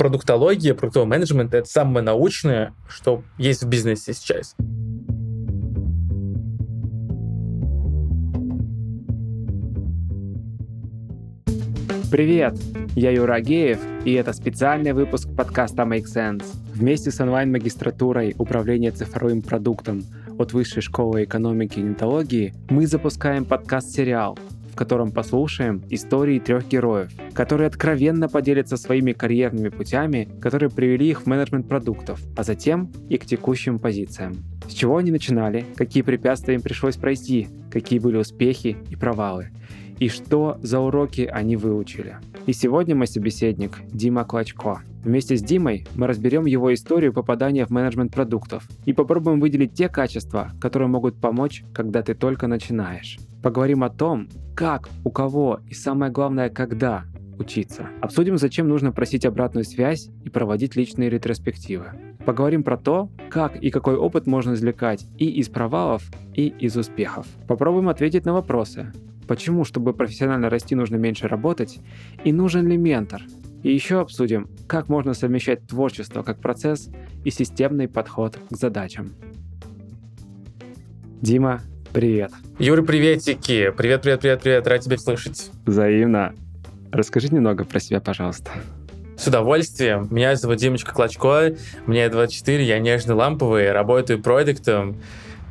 продуктология, продуктовый менеджмент — это самое научное, что есть в бизнесе сейчас. Привет! Я Юра Агеев, и это специальный выпуск подкаста Make Sense. Вместе с онлайн-магистратурой управления цифровым продуктом от Высшей школы экономики и нетологии мы запускаем подкаст-сериал котором послушаем истории трех героев, которые откровенно поделятся своими карьерными путями, которые привели их в менеджмент продуктов, а затем и к текущим позициям. С чего они начинали, какие препятствия им пришлось пройти, какие были успехи и провалы, и что за уроки они выучили. И сегодня мой собеседник Дима Клочко. Вместе с Димой мы разберем его историю попадания в менеджмент продуктов и попробуем выделить те качества, которые могут помочь, когда ты только начинаешь. Поговорим о том, как, у кого и самое главное, когда учиться. Обсудим, зачем нужно просить обратную связь и проводить личные ретроспективы. Поговорим про то, как и какой опыт можно извлекать и из провалов, и из успехов. Попробуем ответить на вопросы. Почему, чтобы профессионально расти, нужно меньше работать? И нужен ли ментор? И еще обсудим, как можно совмещать творчество как процесс и системный подход к задачам. Дима, привет. Юра, приветики. Привет, привет, привет, привет. Рад тебя слышать. Взаимно. Расскажи немного про себя, пожалуйста. С удовольствием. Меня зовут Димочка Клочко, мне 24, я нежный ламповый, работаю проектом.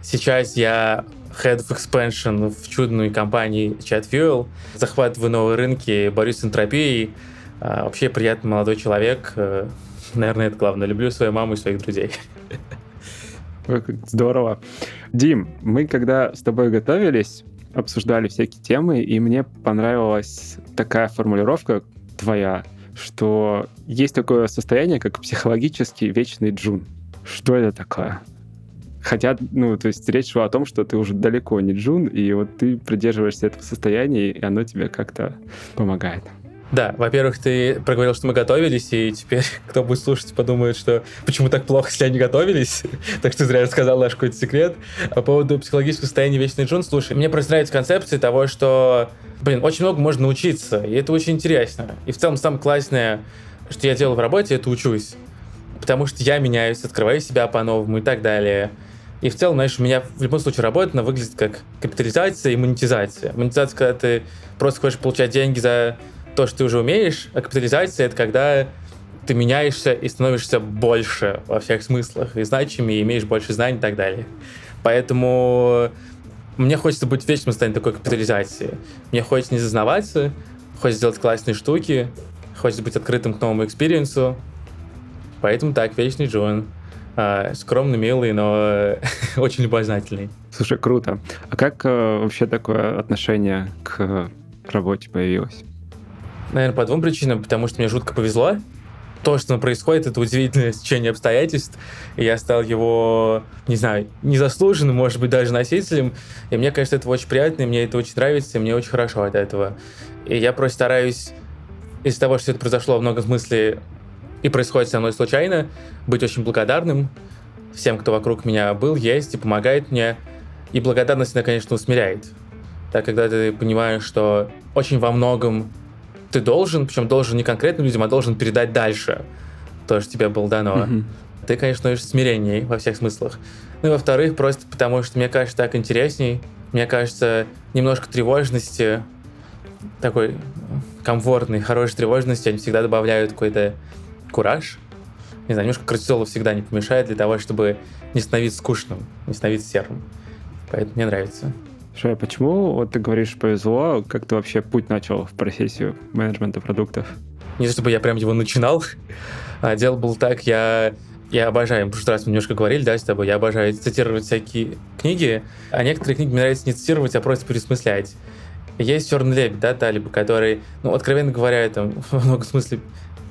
Сейчас я Head of Expansion в чудной компании ChatFuel, захватываю новые рынки, борюсь с энтропией, а, вообще приятный молодой человек. Э, наверное, это главное. Люблю свою маму и своих друзей. Здорово. Дим, мы когда с тобой готовились, обсуждали всякие темы, и мне понравилась такая формулировка твоя, что есть такое состояние, как психологический вечный джун. Что это такое? Хотя, ну, то есть речь шла о том, что ты уже далеко не джун, и вот ты придерживаешься этого состояния, и оно тебе как-то помогает. Да, во-первых, ты проговорил, что мы готовились, и теперь кто будет слушать, подумает, что почему так плохо, если они готовились. так что зря рассказал наш какой-то секрет. По поводу психологического состояния вечный джун, слушай, мне просто нравится концепция того, что, блин, очень много можно научиться, и это очень интересно. И в целом самое классное, что я делаю в работе, это учусь. Потому что я меняюсь, открываю себя по-новому и так далее. И в целом, знаешь, у меня в любом случае работа, она выглядит как капитализация и монетизация. Монетизация, когда ты просто хочешь получать деньги за то, что ты уже умеешь, а капитализация — это когда ты меняешься и становишься больше во всех смыслах, и значимее, и имеешь больше знаний и так далее. Поэтому мне хочется быть в вечном состоянии такой капитализации. Мне хочется не зазнаваться, хочется делать классные штуки, хочется быть открытым к новому experience у. Поэтому так, вечный джун. А, скромный, милый, но очень любознательный. Слушай, круто. А как э, вообще такое отношение к работе появилось? Наверное, по двум причинам. Потому что мне жутко повезло. То, что происходит, это удивительное течение обстоятельств. И я стал его, не знаю, незаслуженным, может быть, даже носителем. И мне кажется, это очень приятно, и мне это очень нравится, и мне очень хорошо от этого. И я просто стараюсь из-за того, что это произошло в многом смысле и происходит со мной случайно, быть очень благодарным всем, кто вокруг меня был, есть и помогает мне. И благодарность, она, конечно, усмиряет. Так, когда ты понимаешь, что очень во многом ты должен, причем должен не конкретным людям, а должен передать дальше то, что тебе было дано. Mm-hmm. Ты, конечно, смиренней во всех смыслах. Ну и во-вторых, просто потому что мне кажется так интересней, мне кажется, немножко тревожности, такой комфортной, хорошей тревожности, они всегда добавляют какой-то кураж. Не знаю, немножко кортизола всегда не помешает для того, чтобы не становиться скучным, не становиться серым. Поэтому мне нравится. А почему, вот ты говоришь, повезло, как ты вообще путь начал в профессию менеджмента продуктов? Не то чтобы я прям его начинал, а дело было так, я я обожаю, в прошлый раз мы немножко говорили, да, с тобой, я обожаю цитировать всякие книги, а некоторые книги мне нравится не цитировать, а просто пересмыслять. Есть «Черный лебедь», да, Талиба, который, ну, откровенно говоря, там, в многом смысле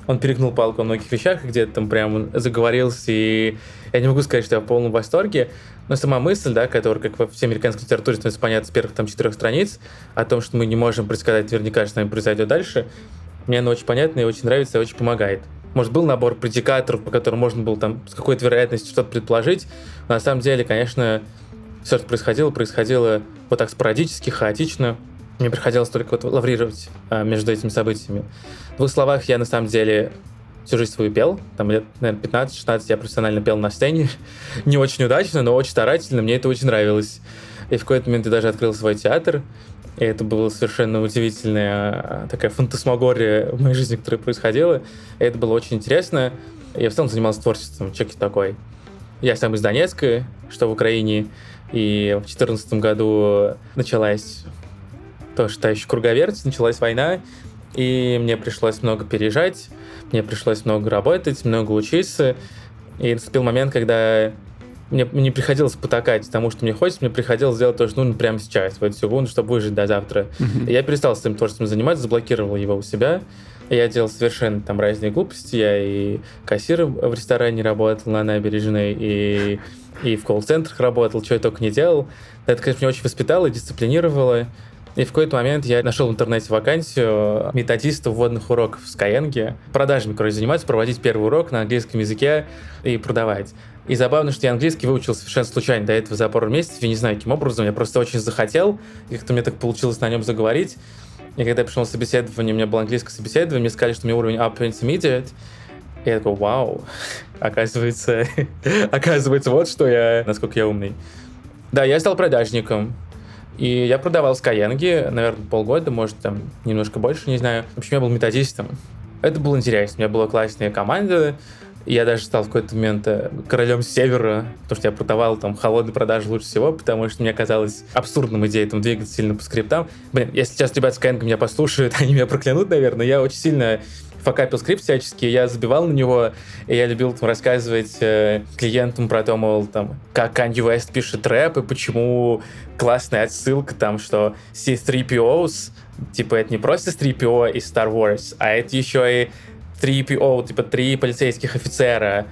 он перегнул палку во многих вещах, где-то там прям заговорился, и я не могу сказать, что я в полном восторге, но сама мысль, да, которая, как во всей американской литературе, становится понятна с первых там четырех страниц, о том, что мы не можем предсказать наверняка, что с нами произойдет дальше, мне она очень понятна и очень нравится, и очень помогает. Может, был набор предикаторов, по которым можно было там с какой-то вероятностью что-то предположить, но на самом деле, конечно, все, что происходило, происходило вот так спорадически, хаотично, мне приходилось только вот лаврировать а, между этими событиями. В двух словах, я на самом деле всю жизнь свою пел. Там лет, наверное, 15-16 я профессионально пел на сцене. Не очень удачно, но очень старательно. Мне это очень нравилось. И в какой-то момент я даже открыл свой театр. И это была совершенно удивительная такая фантасмагория в моей жизни, которая происходила. И это было очень интересно. Я в целом занимался творчеством, человек такой. Я сам из Донецка, что в Украине. И в 2014 году началась то, что еще круговерть, началась война, и мне пришлось много переезжать, мне пришлось много работать, много учиться. И наступил момент, когда мне не приходилось потакать тому, что мне хочется, мне приходилось сделать то, что нужно прямо сейчас, в эту секунду, чтобы выжить до завтра. Mm-hmm. Я перестал с этим творчеством заниматься, заблокировал его у себя. Я делал совершенно там разные глупости. Я и кассиром в ресторане работал на набережной, и, и в колл-центрах работал, что я только не делал. Это, конечно, меня очень воспитало и дисциплинировало. И в какой-то момент я нашел в интернете вакансию методиста вводных уроков в Skyeng. Продажами, короче, заниматься, проводить первый урок на английском языке и продавать. И забавно, что я английский выучил совершенно случайно до этого за пару месяцев. Я не знаю, каким образом. Я просто очень захотел. И как-то мне так получилось на нем заговорить. И когда я пришел на собеседование, у меня было английское собеседование, мне сказали, что у меня уровень Upper Intermediate. И я такой, вау, оказывается, оказывается, вот что я, насколько я умный. Да, я стал продажником. И я продавал Skyeng, наверное, полгода, может, там, немножко больше, не знаю. В общем, я был методистом. Это было интересно. У меня была классная команда. Я даже стал в какой-то момент э, королем севера, потому что я продавал там холодные продажи лучше всего, потому что мне казалось абсурдным идеей там двигаться сильно по скриптам. Блин, если сейчас ребят с Skyeng меня послушают, они меня проклянут, наверное. Я очень сильно факапил скрипт всячески, я забивал на него, и я любил там рассказывать э, клиентам про то, мол, там, как Kanye West пишет рэп, и почему классная отсылка там, что C3POs, типа, это не просто C3PO из Star Wars, а это еще и 3PO, типа, три полицейских офицера,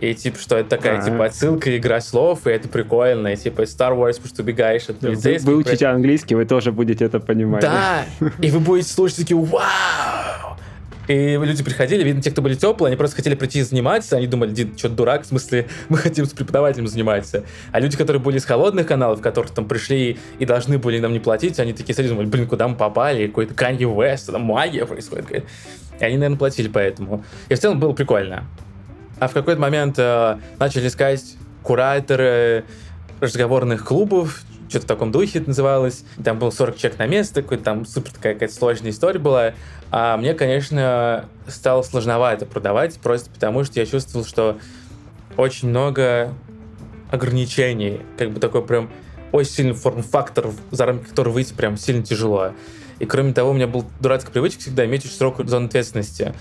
и типа, что это такая, А-а-а. типа, отсылка, игра слов, и это прикольно. И типа, Star Wars, потому что убегаешь от полицейских. Вы, вы учите английский, вы тоже будете это понимать. Да, и вы будете слушать такие, вау! И люди приходили, видно, те, кто были теплые, они просто хотели прийти заниматься, они думали, Дин, что дурак, в смысле, мы хотим с преподавателем заниматься. А люди, которые были из холодных каналов, которые там пришли и должны были нам не платить, они такие сидели, думали, блин, куда мы попали, какой-то Kanye West, там магия происходит. И они, наверное, платили поэтому. И в целом было прикольно. А в какой-то момент э, начали искать кураторы разговорных клубов, что-то в таком духе это называлось. Там был 40 человек на место, какой-то там супер такая какая-то сложная история была. А мне, конечно, стало сложновато продавать, просто потому что я чувствовал, что очень много ограничений, как бы такой прям очень сильный форм-фактор, за рамки которого выйти прям сильно тяжело. И кроме того, у меня был дурацкая привычка всегда иметь очень широкую зону ответственности.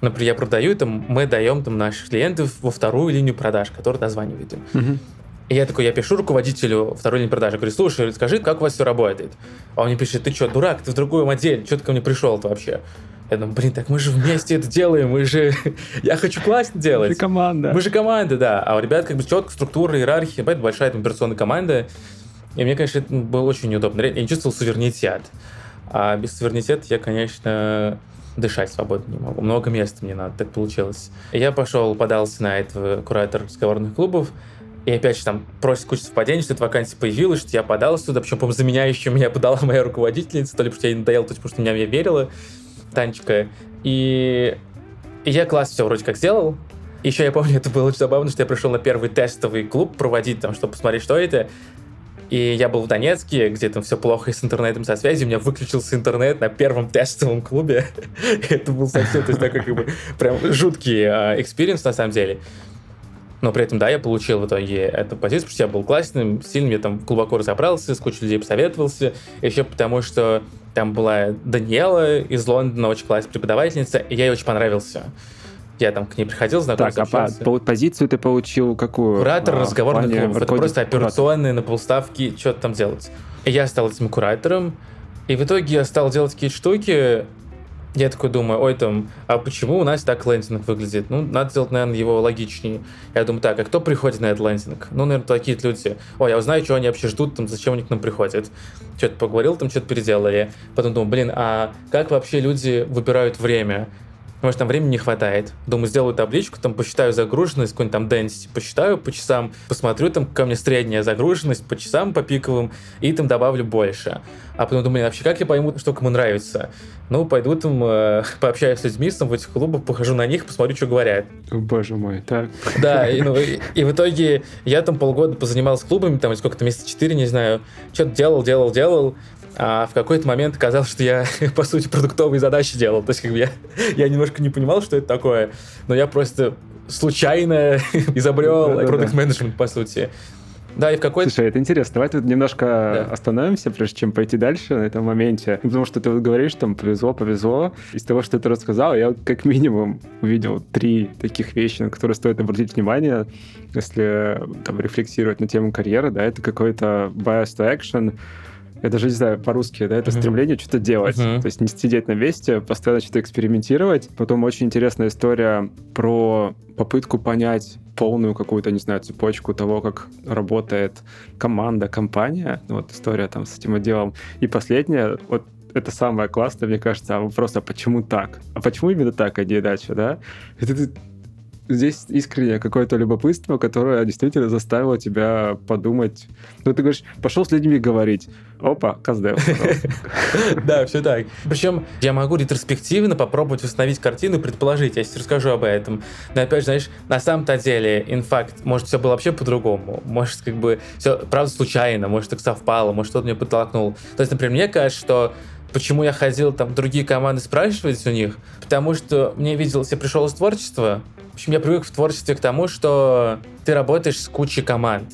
Например, я продаю, там, мы даем там, наших клиентов во вторую линию продаж, которую дозванивают им. И я такой, я пишу руководителю второй линии продажи, говорю, слушай, скажи, как у вас все работает? А он мне пишет, ты что, дурак, ты в другую модель, что ты ко мне пришел-то вообще? Я думаю, блин, так мы же вместе это делаем, мы же... Я хочу классно делать. Мы же команда. Мы же команда, да. А у ребят как бы четко структура, иерархия, это большая там, операционная команда. И мне, конечно, это было очень неудобно. Я не чувствовал суверенитет. А без суверенитета я, конечно, дышать свободно не могу. Много места мне надо, так получилось. И я пошел, подался на этого куратор разговорных клубов, и опять же, там просит куча совпадений, что эта вакансия появилась, что я подался туда, причем, по-моему, заменяющую меня подала моя руководительница, то ли потому что я ей надоел, то ли потому что меня верила, Танечка. И, и я класс все вроде как сделал. Еще я помню, это было очень забавно, что я пришел на первый тестовый клуб проводить, там, чтобы посмотреть, что это. И я был в Донецке, где там все плохо с интернетом, со связью. У меня выключился интернет на первом тестовом клубе. это был совсем, то есть такой как бы прям жуткий experience на самом деле. Но при этом, да, я получил в итоге эту позицию, потому что я был классным, сильным, я там глубоко разобрался, с кучей людей посоветовался. Еще потому, что там была Даниэла из Лондона, очень классная преподавательница, и я ей очень понравился. Я там к ней приходил, знакомился. Так, а по, позицию ты получил какую? Куратор а, разговорных клубов. Это просто операционные на полставки, что-то там делать. И я стал этим куратором, и в итоге я стал делать какие-то штуки, я такой думаю, ой, там, а почему у нас так лендинг выглядит? Ну, надо сделать, наверное, его логичнее. Я думаю, так, а кто приходит на этот лендинг? Ну, наверное, такие люди. Ой, я узнаю, что они вообще ждут, там, зачем они к нам приходят. Что-то поговорил, там, что-то переделали. Потом думаю, блин, а как вообще люди выбирают время? Может, там времени не хватает. Думаю, сделаю табличку, там посчитаю загруженность, какой-нибудь там density, посчитаю по часам, посмотрю, там ко мне средняя загруженность по часам, по пиковым, и там добавлю больше. А потом думаю, вообще, как я пойму, что кому нравится? Ну, пойду там, э, пообщаюсь с людьми там, в этих клубах, похожу на них, посмотрю, что говорят. О, боже мой, так. Да, и, ну, и, и в итоге я там полгода позанимался клубами, там сколько-то, месяца четыре, не знаю, что-то делал, делал, делал, а в какой-то момент казалось, что я, по сути, продуктовые задачи делал. То есть, как бы я, я немножко не понимал, что это такое, но я просто случайно изобрел продукт менеджмент по сути. Да, и в какой-то... Слушай, это интересно. Давай тут немножко да. остановимся, прежде чем пойти дальше на этом моменте. Потому что ты вот говоришь, там, повезло, повезло. Из того, что ты рассказал, я вот как минимум увидел три таких вещи, на которые стоит обратить внимание, если там рефлексировать на тему карьеры, да, это какой-то bias to action, я даже не знаю по-русски, да, это стремление что-то делать. То есть не сидеть на месте, постоянно что-то экспериментировать. Потом очень интересная история про попытку понять полную какую-то, не знаю, цепочку того, как работает команда, компания. Вот история там с этим отделом. И последняя, вот это самое классное, мне кажется, а вопрос, а почему так? А почему именно так, а не иначе, да? Это ты здесь искреннее какое-то любопытство, которое действительно заставило тебя подумать. Ну, ты говоришь, пошел с людьми говорить. Опа, Каздев. Да, все так. Причем я могу ретроспективно попробовать установить картину и предположить, я сейчас расскажу об этом. Но опять же, знаешь, на самом-то деле, инфакт, может, все было вообще по-другому. Может, как бы все, правда, случайно, может, так совпало, может, кто-то меня подтолкнул. То есть, например, мне кажется, что Почему я ходил там в другие команды спрашивать у них? Потому что мне виделось, я пришел из творчества, в общем, я привык в творчестве к тому, что ты работаешь с кучей команд.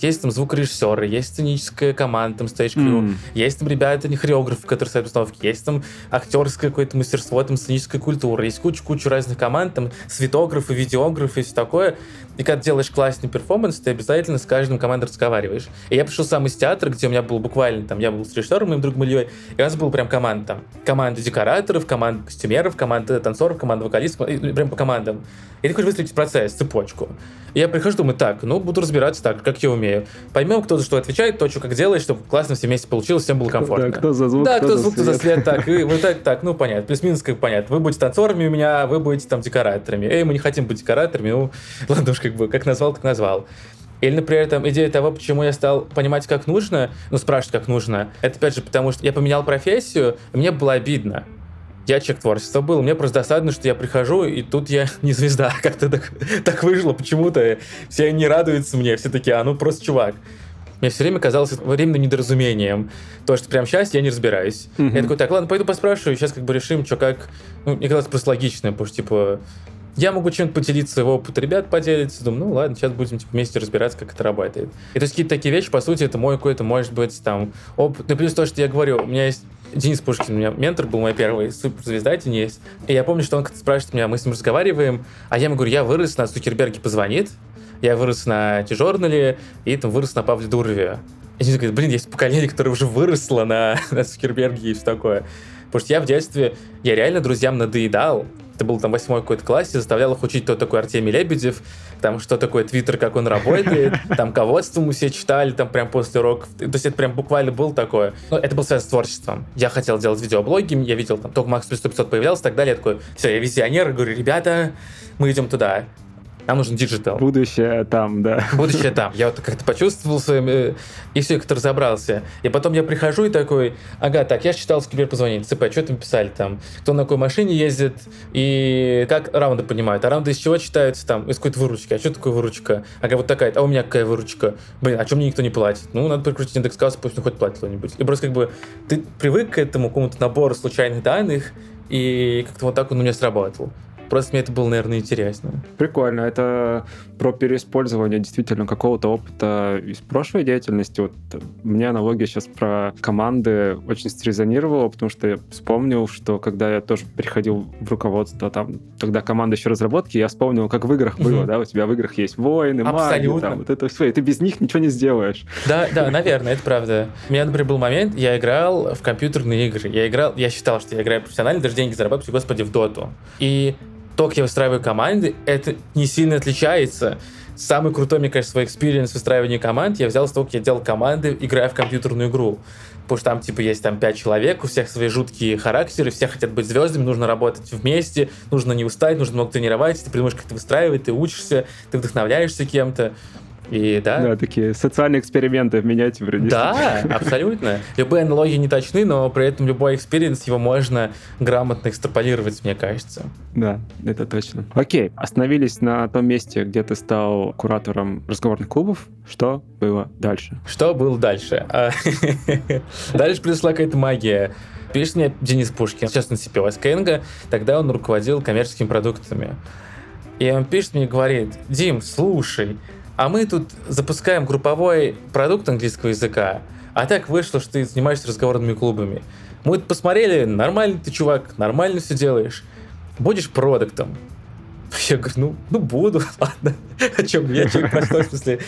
Есть там звукорежиссеры, есть сценическая команда, там stage crew, mm. есть там ребята, не хореографы, которые ставят установки, есть там актерское какое-то мастерство, там сценическая культура, есть куча-куча разных команд, там светографы, видеографы и все такое. И когда делаешь классный перформанс, ты обязательно с каждым командой разговариваешь. И я пришел сам из театра, где у меня был буквально, там, я был с режиссером, моим другом Ильей, и у нас был прям команда там. Команда декораторов, команда костюмеров, команда танцоров, команда вокалистов, прям по командам. И ты хочешь выстроить процесс, цепочку. И я прихожу, думаю, так, ну, буду разбираться так, как я умею. Поймем, кто за что отвечает, то, что как делает, чтобы классно все вместе получилось, всем было комфортно. Да, кто за звук, Да, кто, кто за звук, кто за свет, так, и вот так, так, ну, понятно, плюс-минус как понятно. Вы будете танцорами у меня, вы будете там декораторами. Эй, мы не хотим быть декораторами, ну, ладно уж, как бы, как назвал, так назвал. Или, например, там идея того, почему я стал понимать, как нужно, ну, спрашивать, как нужно. Это, опять же, потому что я поменял профессию, и мне было обидно я человек творчества был. Мне просто досадно, что я прихожу, и тут я не звезда. Как-то так, так вышло почему-то. Все не радуются мне, все такие, а ну просто чувак. Мне все время казалось временным недоразумением. То, что прямо сейчас я не разбираюсь. Mm-hmm. Я такой, так, ладно, пойду поспрашиваю, сейчас как бы решим, что как. Ну, мне казалось просто логично, потому что, типа, я могу чем-то поделиться, своего опыта ребят поделиться. Думаю, ну ладно, сейчас будем типа, вместе разбираться, как это работает. И то есть какие-то такие вещи, по сути, это мой какой-то, может быть, там, опыт. Ну, плюс то, что я говорю, у меня есть Денис Пушкин, у меня ментор был мой первый, суперзвезда Денис. И я помню, что он как-то спрашивает меня, мы с ним разговариваем, а я ему говорю, я вырос на Сукерберге позвонит, я вырос на T-журнале и там вырос на Павле Дурове. И Денис говорит, блин, есть поколение, которое уже выросло на, на Сукерберге и все такое. Потому что я в детстве, я реально друзьям надоедал, это был там восьмой какой-то классе, заставлял их учить, кто такой Артемий Лебедев, там, что такое Твиттер, как он работает, там, ководство мы все читали, там, прям после уроков. То есть это прям буквально было такое. Ну, это был связано с творчеством. Я хотел делать видеоблоги, я видел, там, только Макс 500 появлялся и так далее. Я такой, все, я визионер, говорю, ребята, мы идем туда нам нужен диджитал. Будущее там, да. Будущее там. Я вот как-то почувствовал своим, э, и все, как-то разобрался. И потом я прихожу и такой, ага, так, я считал, Скибер позвонит, ЦП, что там писали там, кто на какой машине ездит, и как раунды понимают. А раунды из чего читаются там? Из какой-то выручки. А что такое выручка? Ага, вот такая, а у меня какая выручка? Блин, а что мне никто не платит? Ну, надо прикрутить индекс кассы, пусть он хоть платит кто-нибудь. И просто как бы ты привык к этому какому-то набору случайных данных, и как-то вот так он у меня сработал. Просто мне это было, наверное, интересно. Прикольно. Это про переиспользование действительно какого-то опыта из прошлой деятельности. Вот мне аналогия сейчас про команды очень срезонировала, потому что я вспомнил, что когда я тоже приходил в руководство, там, тогда команда еще разработки, я вспомнил, как в играх было, да, у тебя в играх есть воины, маги, там, вот это все, и ты без них ничего не сделаешь. Да, да, наверное, это правда. У меня, например, был момент, я играл в компьютерные игры. Я играл, я считал, что я играю профессионально, даже деньги зарабатываю, господи, в доту. И то, как я выстраиваю команды, это не сильно отличается. самый крутой, мне кажется, свой experience выстраивания команд я взял с того, как я делал команды, играя в компьютерную игру. Потому что там, типа, есть там пять человек, у всех свои жуткие характеры, все хотят быть звездами, нужно работать вместе, нужно не устать, нужно много тренировать, ты придумаешь, как это выстраивать, ты учишься, ты вдохновляешься кем-то. И да. Да, такие социальные эксперименты в миниатюре. Да, абсолютно. Любые аналогии не точны, но при этом любой experience его можно грамотно экстраполировать, мне кажется. Да, это точно. Окей, остановились на том месте, где ты стал куратором разговорных клубов. Что было дальше? Что было дальше? А, дальше пришла какая-то магия. Пишет мне Денис Пушкин, сейчас на CPO Skyeng, тогда он руководил коммерческими продуктами. И он пишет мне и говорит, Дим, слушай, а мы тут запускаем групповой продукт английского языка, а так вышло, что ты занимаешься разговорными клубами. Мы посмотрели, нормальный ты чувак, нормально все делаешь. Будешь продуктом. Я говорю, ну, ну буду, ладно. О чем? Я человек простой, в смысле,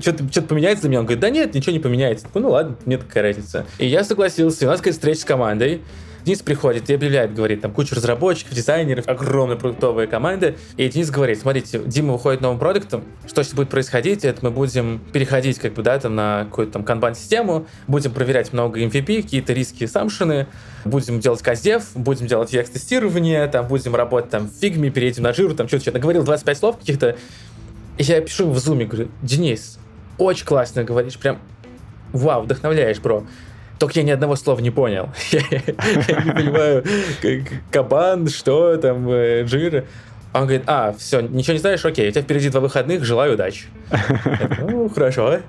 что-то, что поменяется для меня? Он говорит, да нет, ничего не поменяется. ну ладно, мне такая разница. И я согласился, у нас какая встреча с командой. Денис приходит и объявляет, говорит, там куча разработчиков, дизайнеров, огромная продуктовая команда. И Денис говорит, смотрите, Дима выходит новым продуктом, что сейчас будет происходить, это мы будем переходить как бы, да, там на какую-то там канбан-систему, будем проверять много MVP, какие-то риски самшины, будем делать каздев, будем делать VX-тестирование, там будем работать там в фигме, переедем на жиру, там что-то, что-то. Говорил 25 слов каких-то. И я пишу в зуме, говорю, Денис, очень классно говоришь, прям вау, вдохновляешь, бро. Только я ни одного слова не понял. Я не понимаю, кабан, что там, э, жир. Он говорит, а, все, ничего не знаешь, окей, у тебя впереди два выходных, желаю удачи. Ну, хорошо.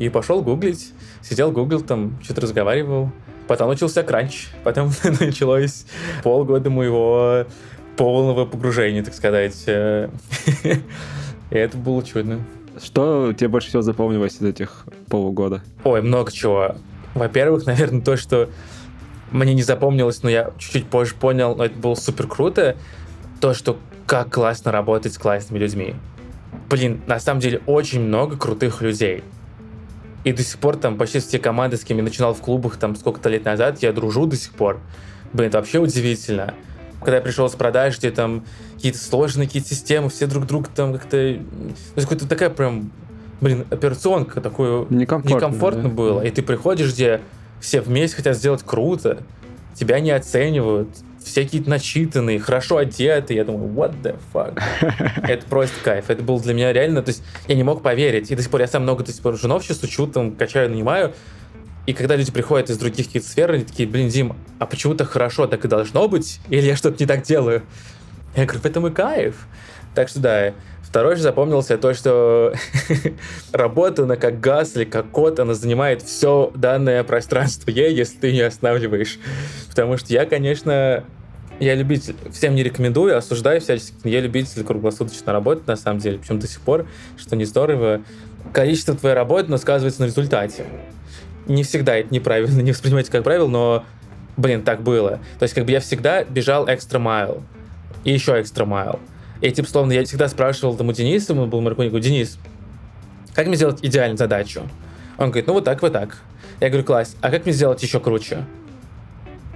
И пошел гуглить, сидел, гуглил, там, что-то разговаривал. Потом начался кранч, потом началось полгода моего полного погружения, так сказать. И это было чудно. Что тебе больше всего запомнилось из этих полугода? Ой, много чего. Во-первых, наверное, то, что мне не запомнилось, но я чуть-чуть позже понял, но это было супер круто, то, что как классно работать с классными людьми. Блин, на самом деле очень много крутых людей. И до сих пор там почти все команды, с кем я начинал в клубах там сколько-то лет назад, я дружу до сих пор. Блин, это вообще удивительно. Когда я пришел с продаж, где там какие-то сложные какие-то системы, все друг друга там как-то... То есть какая-то такая прям блин, операционка такое некомфортно, некомфортно да? было. И ты приходишь, где все вместе хотят сделать круто, тебя не оценивают, все какие-то начитанные, хорошо одеты. Я думаю, what the fuck? Это просто кайф. Это было для меня реально... То есть я не мог поверить. И до сих пор я сам много до сих пор женов сейчас учу, там, качаю, нанимаю. И когда люди приходят из других каких-то сфер, они такие, блин, Дим, а почему-то хорошо так и должно быть? Или я что-то не так делаю? Я говорю, в этом и кайф. Так что да, Второй же запомнился то, что работа, она как газ или как кот, она занимает все данное пространство ей, если ты не останавливаешь. Потому что я, конечно, я любитель, всем не рекомендую, осуждаю всячески, я любитель круглосуточно работать, на самом деле, причем до сих пор, что не здорово. Количество твоей работы, но сказывается на результате. Не всегда это неправильно, не воспринимайте как правило, но, блин, так было. То есть, как бы я всегда бежал экстра майл. И еще экстра майл. И, типа, словно, я всегда спрашивал там у Дениса, он был марконик, говорю, Денис, как мне сделать идеальную задачу? Он говорит, ну вот так, вот так. Я говорю, класс, а как мне сделать еще круче?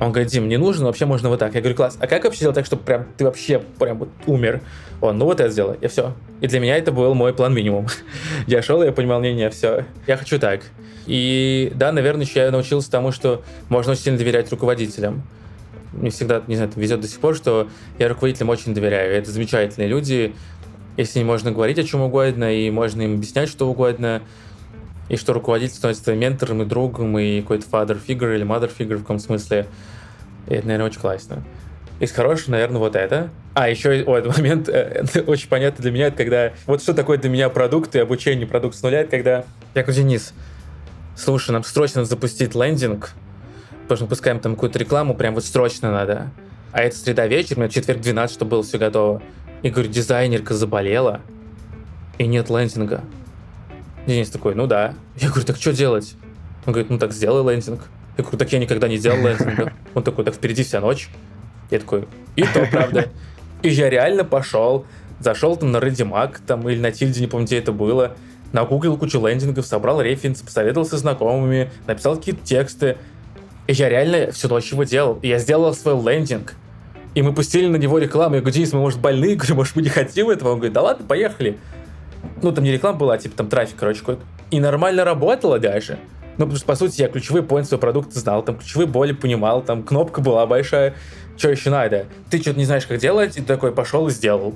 Он говорит, Дим, не нужно, вообще можно вот так. Я говорю, класс, а как вообще сделать так, чтобы прям ты вообще прям вот умер? Он, ну вот это сделай, и все. И для меня это был мой план минимум. я шел, я понимал, не, не, все, я хочу так. И да, наверное, еще я научился тому, что можно очень сильно доверять руководителям мне всегда, не знаю, везет до сих пор, что я руководителям очень доверяю. Это замечательные люди, если не можно говорить о чем угодно, и можно им объяснять что угодно, и что руководитель становится ментором и другом, и какой-то father figure или mother figure в каком смысле. И это, наверное, очень классно. Из хорошего, наверное, вот это. А, еще о, этот момент э, очень понятно для меня, это когда... Вот что такое для меня продукт и обучение продукт с нуля, это когда... Я говорю, Денис, слушай, нам срочно запустить лендинг, потому что мы пускаем там какую-то рекламу, прям вот срочно надо. А это среда вечер, у меня четверг 12, чтобы было все готово. И говорю, дизайнерка заболела, и нет лендинга. Денис такой, ну да. Я говорю, так что делать? Он говорит, ну так сделай лендинг. Я говорю, так я никогда не делал лендинга. Он такой, так впереди вся ночь. Я такой, и то правда. И я реально пошел, зашел там на Redimag, там, или на Тильде, не помню, где это было, нагуглил кучу лендингов, собрал референсы, посоветовался с знакомыми, написал какие-то тексты, и я реально всю ночь его делал. И я сделал свой лендинг. И мы пустили на него рекламу. Я говорю, Денис, мы, может, больные? Я говорю, может, мы не хотим этого? Он говорит, да ладно, поехали. ну, там не реклама была, а типа там трафик, короче, какой-то. И нормально работала даже. Ну, потому что, по сути, я ключевые поинты своего продукта знал, там ключевые боли понимал, там кнопка была большая, что еще надо? Ты что-то не знаешь, как делать, и ты такой пошел и сделал.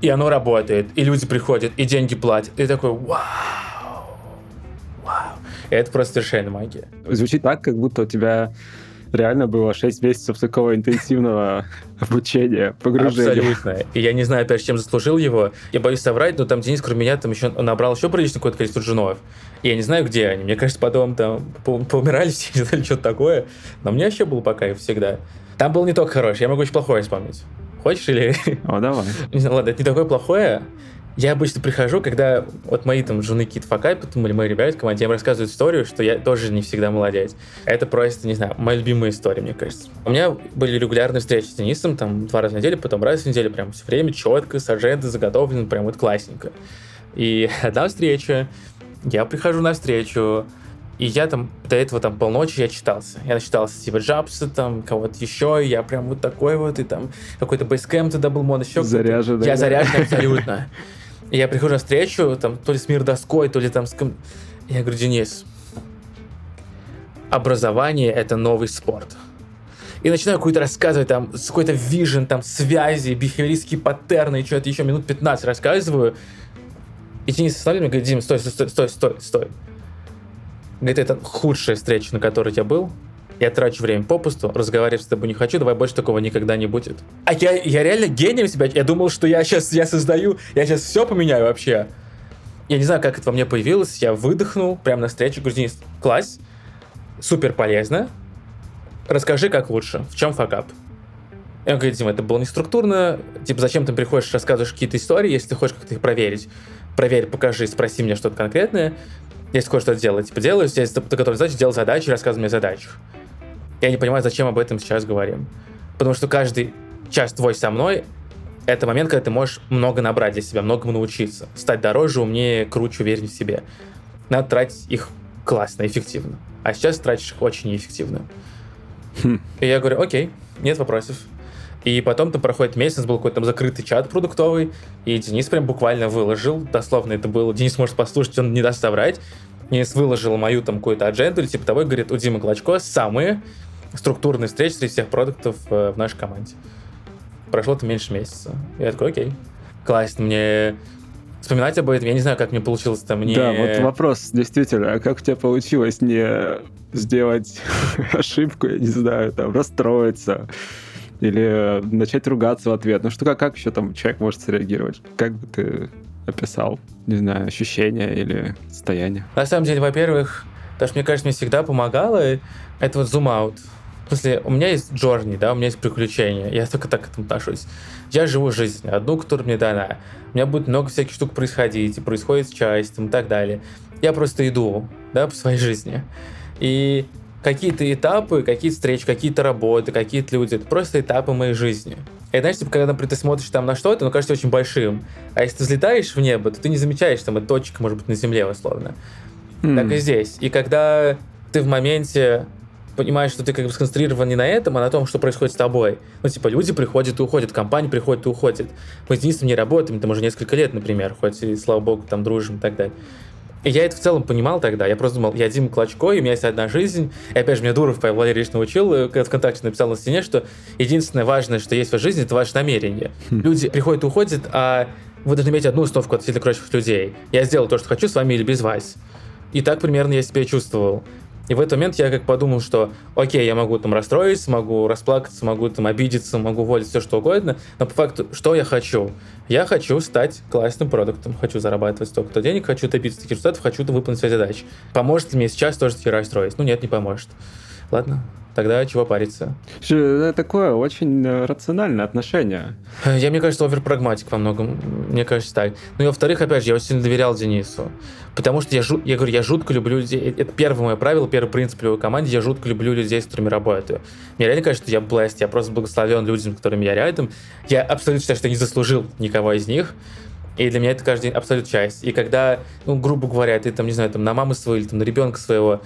И оно работает, и люди приходят, и деньги платят. И такой, вау, это просто совершенно магия. Звучит так, как будто у тебя реально было 6 месяцев такого интенсивного обучения, погружения. Абсолютно. И я не знаю, опять же, чем заслужил его. Я боюсь соврать, но там Денис, кроме меня, там еще набрал еще приличное какое-то количество женов. И я не знаю, где они. Мне кажется, потом там по поумирали все, не знали, что такое. Но мне вообще было по кайфу всегда. Там был не только хороший, я могу очень плохое вспомнить. Хочешь или... О, давай. Не знаю, ладно, это не такое плохое. Я обычно прихожу, когда вот мои там жены какие-то факапят, или мои ребята в команде, им рассказывают историю, что я тоже не всегда молодец. Это просто, не знаю, моя любимая история, мне кажется. У меня были регулярные встречи с Денисом, там два раза в неделю, потом раз в неделю, прям все время четко, с аджендой заготовлено, прям вот классненько. И одна встреча, я прихожу на встречу, и я там до этого там полночи я читался. Я начитался Стива Джобса, там кого-то еще, и я прям вот такой вот, и там какой-то бейскэм тогда был, мод еще. Заряжен. Я заряжен абсолютно. И я прихожу на встречу, там, то ли с мир доской, то ли там с... Я говорю, Денис, образование — это новый спорт. И начинаю какую-то рассказывать, там, какой-то вижен, там, связи, бихевиористские паттерны, и что-то еще минут 15 рассказываю. И Денис остановил меня, говорит, Дим, стой, стой, стой, стой, стой. Говорит, это худшая встреча, на которой я был. Я трачу время попусту, разговаривать с тобой не хочу, давай больше такого никогда не будет. А я, я реально гением себя, я думал, что я сейчас я создаю, я сейчас все поменяю вообще. Я не знаю, как это во мне появилось, я выдохнул прямо на встрече, Денис, класс, супер полезно, расскажи, как лучше, в чем факап. И он говорит, Дима, это было не структурно, типа, зачем ты приходишь, рассказываешь какие-то истории, если ты хочешь как-то их проверить. Проверь, покажи, спроси меня что-то конкретное. Если хочешь что-то делать, типа, делаю, если ты готов задачу, делай задачи, рассказывай мне задачах. Я не понимаю, зачем об этом сейчас говорим. Потому что каждый час твой со мной — это момент, когда ты можешь много набрать для себя, многому научиться, стать дороже, умнее, круче, увереннее в себе. Надо тратить их классно, эффективно. А сейчас тратишь их очень неэффективно. Хм. И я говорю, окей, нет вопросов. И потом там проходит месяц, был какой-то там закрытый чат продуктовый, и Денис прям буквально выложил, дословно это было, Денис может послушать, он не даст соврать, Денис выложил мою там какую-то адженду, или типа того, и говорит, у Димы Клочко самые структурные встречи среди всех продуктов э, в нашей команде. Прошло это меньше месяца. Я такой, окей, классно, мне вспоминать об этом, я не знаю, как мне получилось там не... Да, вот вопрос, действительно, а как у тебя получилось не сделать ошибку, я не знаю, там, расстроиться, или начать ругаться в ответ. Ну что, как, как еще там человек может среагировать? Как бы ты описал, не знаю, ощущения или состояние? На самом деле, во-первых, то, что мне кажется, мне всегда помогало, это вот зум-аут. В смысле, у меня есть джорни, да, у меня есть приключения, я только так к этому отношусь. Я живу жизнь, одну, которая мне дана. У меня будет много всяких штук происходить, и происходит часть, и так далее. Я просто иду, да, по своей жизни. И какие-то этапы, какие-то встречи, какие-то работы, какие-то люди, это просто этапы моей жизни. И знаешь, типа, когда, например, ты смотришь там на что-то, оно кажется очень большим. А если ты взлетаешь в небо, то ты не замечаешь, там, это точка, может быть, на земле, условно. Mm. Так и здесь. И когда ты в моменте понимаешь, что ты как бы сконцентрирован не на этом, а на том, что происходит с тобой. Ну, типа, люди приходят и уходят, компания приходит и уходит. Мы с Денисом не работаем, там уже несколько лет, например, хоть и, слава богу, там дружим и так далее. И я это в целом понимал тогда. Я просто думал, я Дима Клочко, и у меня есть одна жизнь. И опять же, меня Дуров Павел Валерьевич научил, э, когда ВКонтакте написал на стене, что единственное важное, что есть в вашей жизни, это ваше намерение. Хм. Люди приходят и уходят, а вы должны иметь одну установку относительно прочих людей. Я сделал то, что хочу с вами или без вас. И так примерно я себя чувствовал. И в этот момент я как подумал, что окей, я могу там расстроиться, могу расплакаться, могу там обидеться, могу уволить все что угодно, но по факту, что я хочу? Я хочу стать классным продуктом, хочу зарабатывать столько-то денег, хочу добиться таких результатов, хочу выполнить свои задачи. Поможет ли мне сейчас тоже таки расстроить? Ну нет, не поможет. Ладно, тогда чего париться? Это такое очень э, рациональное отношение. Я, мне кажется, оверпрагматик во многом. Мне кажется, так. Ну и во-вторых, опять же, я очень сильно доверял Денису. Потому что я, жу... я говорю, я жутко люблю людей. Это первое мое правило, первый принцип в команде. Я жутко люблю людей, с которыми работаю. Мне реально кажется, что я blessed, я просто благословен людям, с которыми я рядом. Я абсолютно считаю, что я не заслужил никого из них. И для меня это каждый день абсолютно часть. И когда, ну, грубо говоря, ты там, не знаю, там на маму своего или там на ребенка своего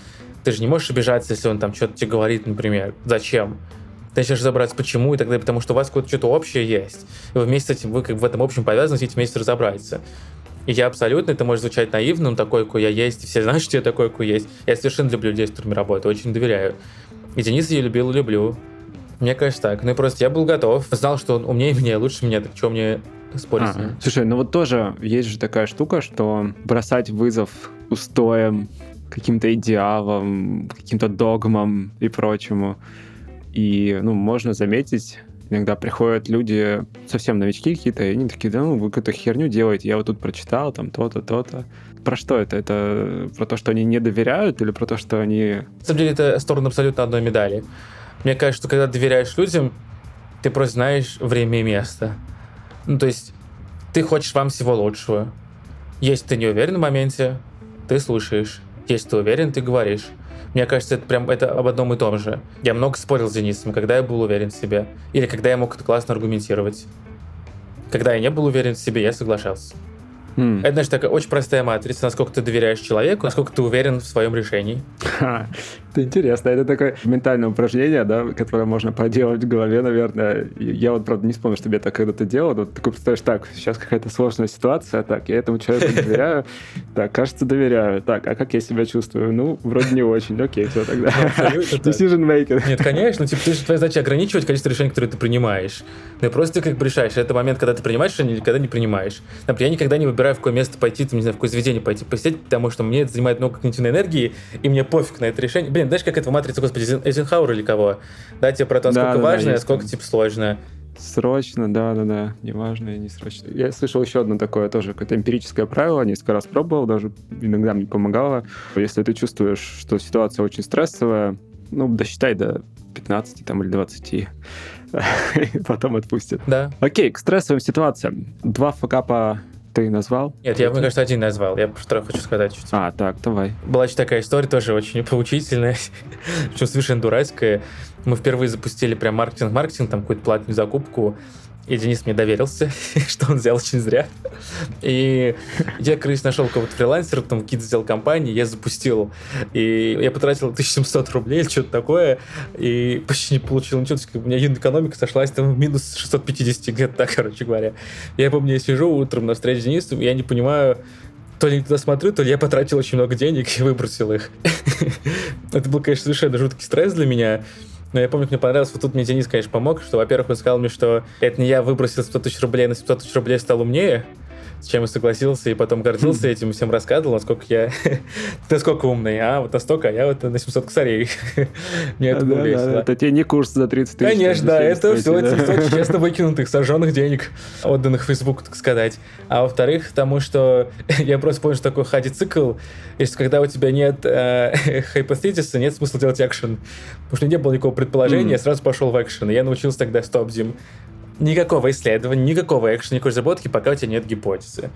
ты же не можешь обижаться, если он там что-то тебе говорит, например. Зачем? Ты начинаешь разобраться, почему и так далее, потому что у вас какое-то что-то общее есть. И вы вместе с этим, вы как в этом общем повязаны, хотите вместе разобраться. И я абсолютно, это может звучать наивно, но такой, какой я есть, все знают, что я такой, какой есть. Я совершенно люблю людей, с которыми работаю, очень доверяю. И Дениса я любил люблю. Мне кажется так. Ну и просто я был готов, знал, что он умнее меня, лучше меня, так что мне спорить? А, слушай, ну вот тоже есть же такая штука, что бросать вызов устоям, каким-то идеалам, каким-то догмам и прочему. И, ну, можно заметить, иногда приходят люди, совсем новички какие-то, и они такие, да ну, вы какую-то херню делаете, я вот тут прочитал, там, то-то, то-то. Про что это? Это про то, что они не доверяют или про то, что они... На самом деле, это сторона абсолютно одной медали. Мне кажется, что когда доверяешь людям, ты просто знаешь время и место. Ну, то есть, ты хочешь вам всего лучшего. Если ты не уверен в моменте, ты слушаешь. Если ты уверен, ты говоришь. Мне кажется, это прям это об одном и том же. Я много спорил с Денисом, когда я был уверен в себе. Или когда я мог это классно аргументировать. Когда я не был уверен в себе, я соглашался. Mm. Это, значит, такая очень простая матрица, насколько ты доверяешь человеку, насколько ты уверен в своем решении. Ха, это интересно. Это такое ментальное упражнение, да, которое можно проделать в голове, наверное. Я вот, правда, не вспомню, чтобы я так когда-то делал. Вот такой представляешь, так, сейчас какая-то сложная ситуация, так, я этому человеку доверяю, так, кажется, доверяю. Так, а как я себя чувствую? Ну, вроде не очень. Окей, все тогда. Decision making. Нет, конечно, типа, ты же твоя задача ограничивать количество решений, которые ты принимаешь. Ты просто как бы решаешь. Это момент, когда ты принимаешь решение когда не принимаешь. Например, я никогда не выбираю, в какое место пойти, там, не знаю, в какое заведение пойти посидеть, потому что мне это занимает много когнитивной энергии, и мне пофиг на это решение. Блин, знаешь, как это в матрице, господи, Эйзенхауэр или кого? Да, тебе про то, насколько да, важно, да, сколько, типа, сложно. Срочно, да, да, да. Неважно и не срочно. Я слышал еще одно такое тоже, какое-то эмпирическое правило, несколько раз пробовал, даже иногда мне помогало. Если ты чувствуешь, что ситуация очень стрессовая, ну, досчитай до 15 там, или 20. Потом отпустят. Да. Окей, к стрессовым ситуациям. Два факапа ты назвал? Нет, я, мне кажется, один назвал. Я просто хочу сказать чуть. А, так, давай. Была еще такая история, тоже очень поучительная, причем совершенно дурацкая. Мы впервые запустили прям маркетинг-маркетинг, там какую-то платную закупку. И Денис мне доверился, что он взял очень зря. И я, короче, нашел кого-то фрилансера, потом какие-то сделал компании, я запустил. И я потратил 1700 рублей или что-то такое, и почти не получил ничего. У меня экономика сошлась там в минус 650 где-то так, короче говоря. Я помню, я сижу утром на встрече с Денисом, я не понимаю, то ли не туда смотрю, то ли я потратил очень много денег и выбросил их. Это был, конечно, совершенно жуткий стресс для меня. Но я помню, мне понравилось, вот тут мне Денис, конечно, помог, что, во-первых, он сказал мне, что это не я выбросил 100 тысяч рублей, на 700 тысяч рублей стал умнее, с чем я согласился, и потом гордился этим, всем рассказывал, насколько я, насколько умный, а вот настолько, а я вот на 700 косарей. Мне это было весело. Это тебе не курс за 30 тысяч. Конечно, да, это все 700 честно выкинутых, сожженных денег, отданных Facebook, так сказать. А во-вторых, тому, что я просто понял, что такое хади цикл, если когда у тебя нет э, хайпоθетиса, нет смысла делать экшен. Потому что не было никакого предположения, я сразу пошел в экшен. И я научился тогда стоп-зим никакого исследования, никакого экшена, никакой разработки, пока у тебя нет гипотезы.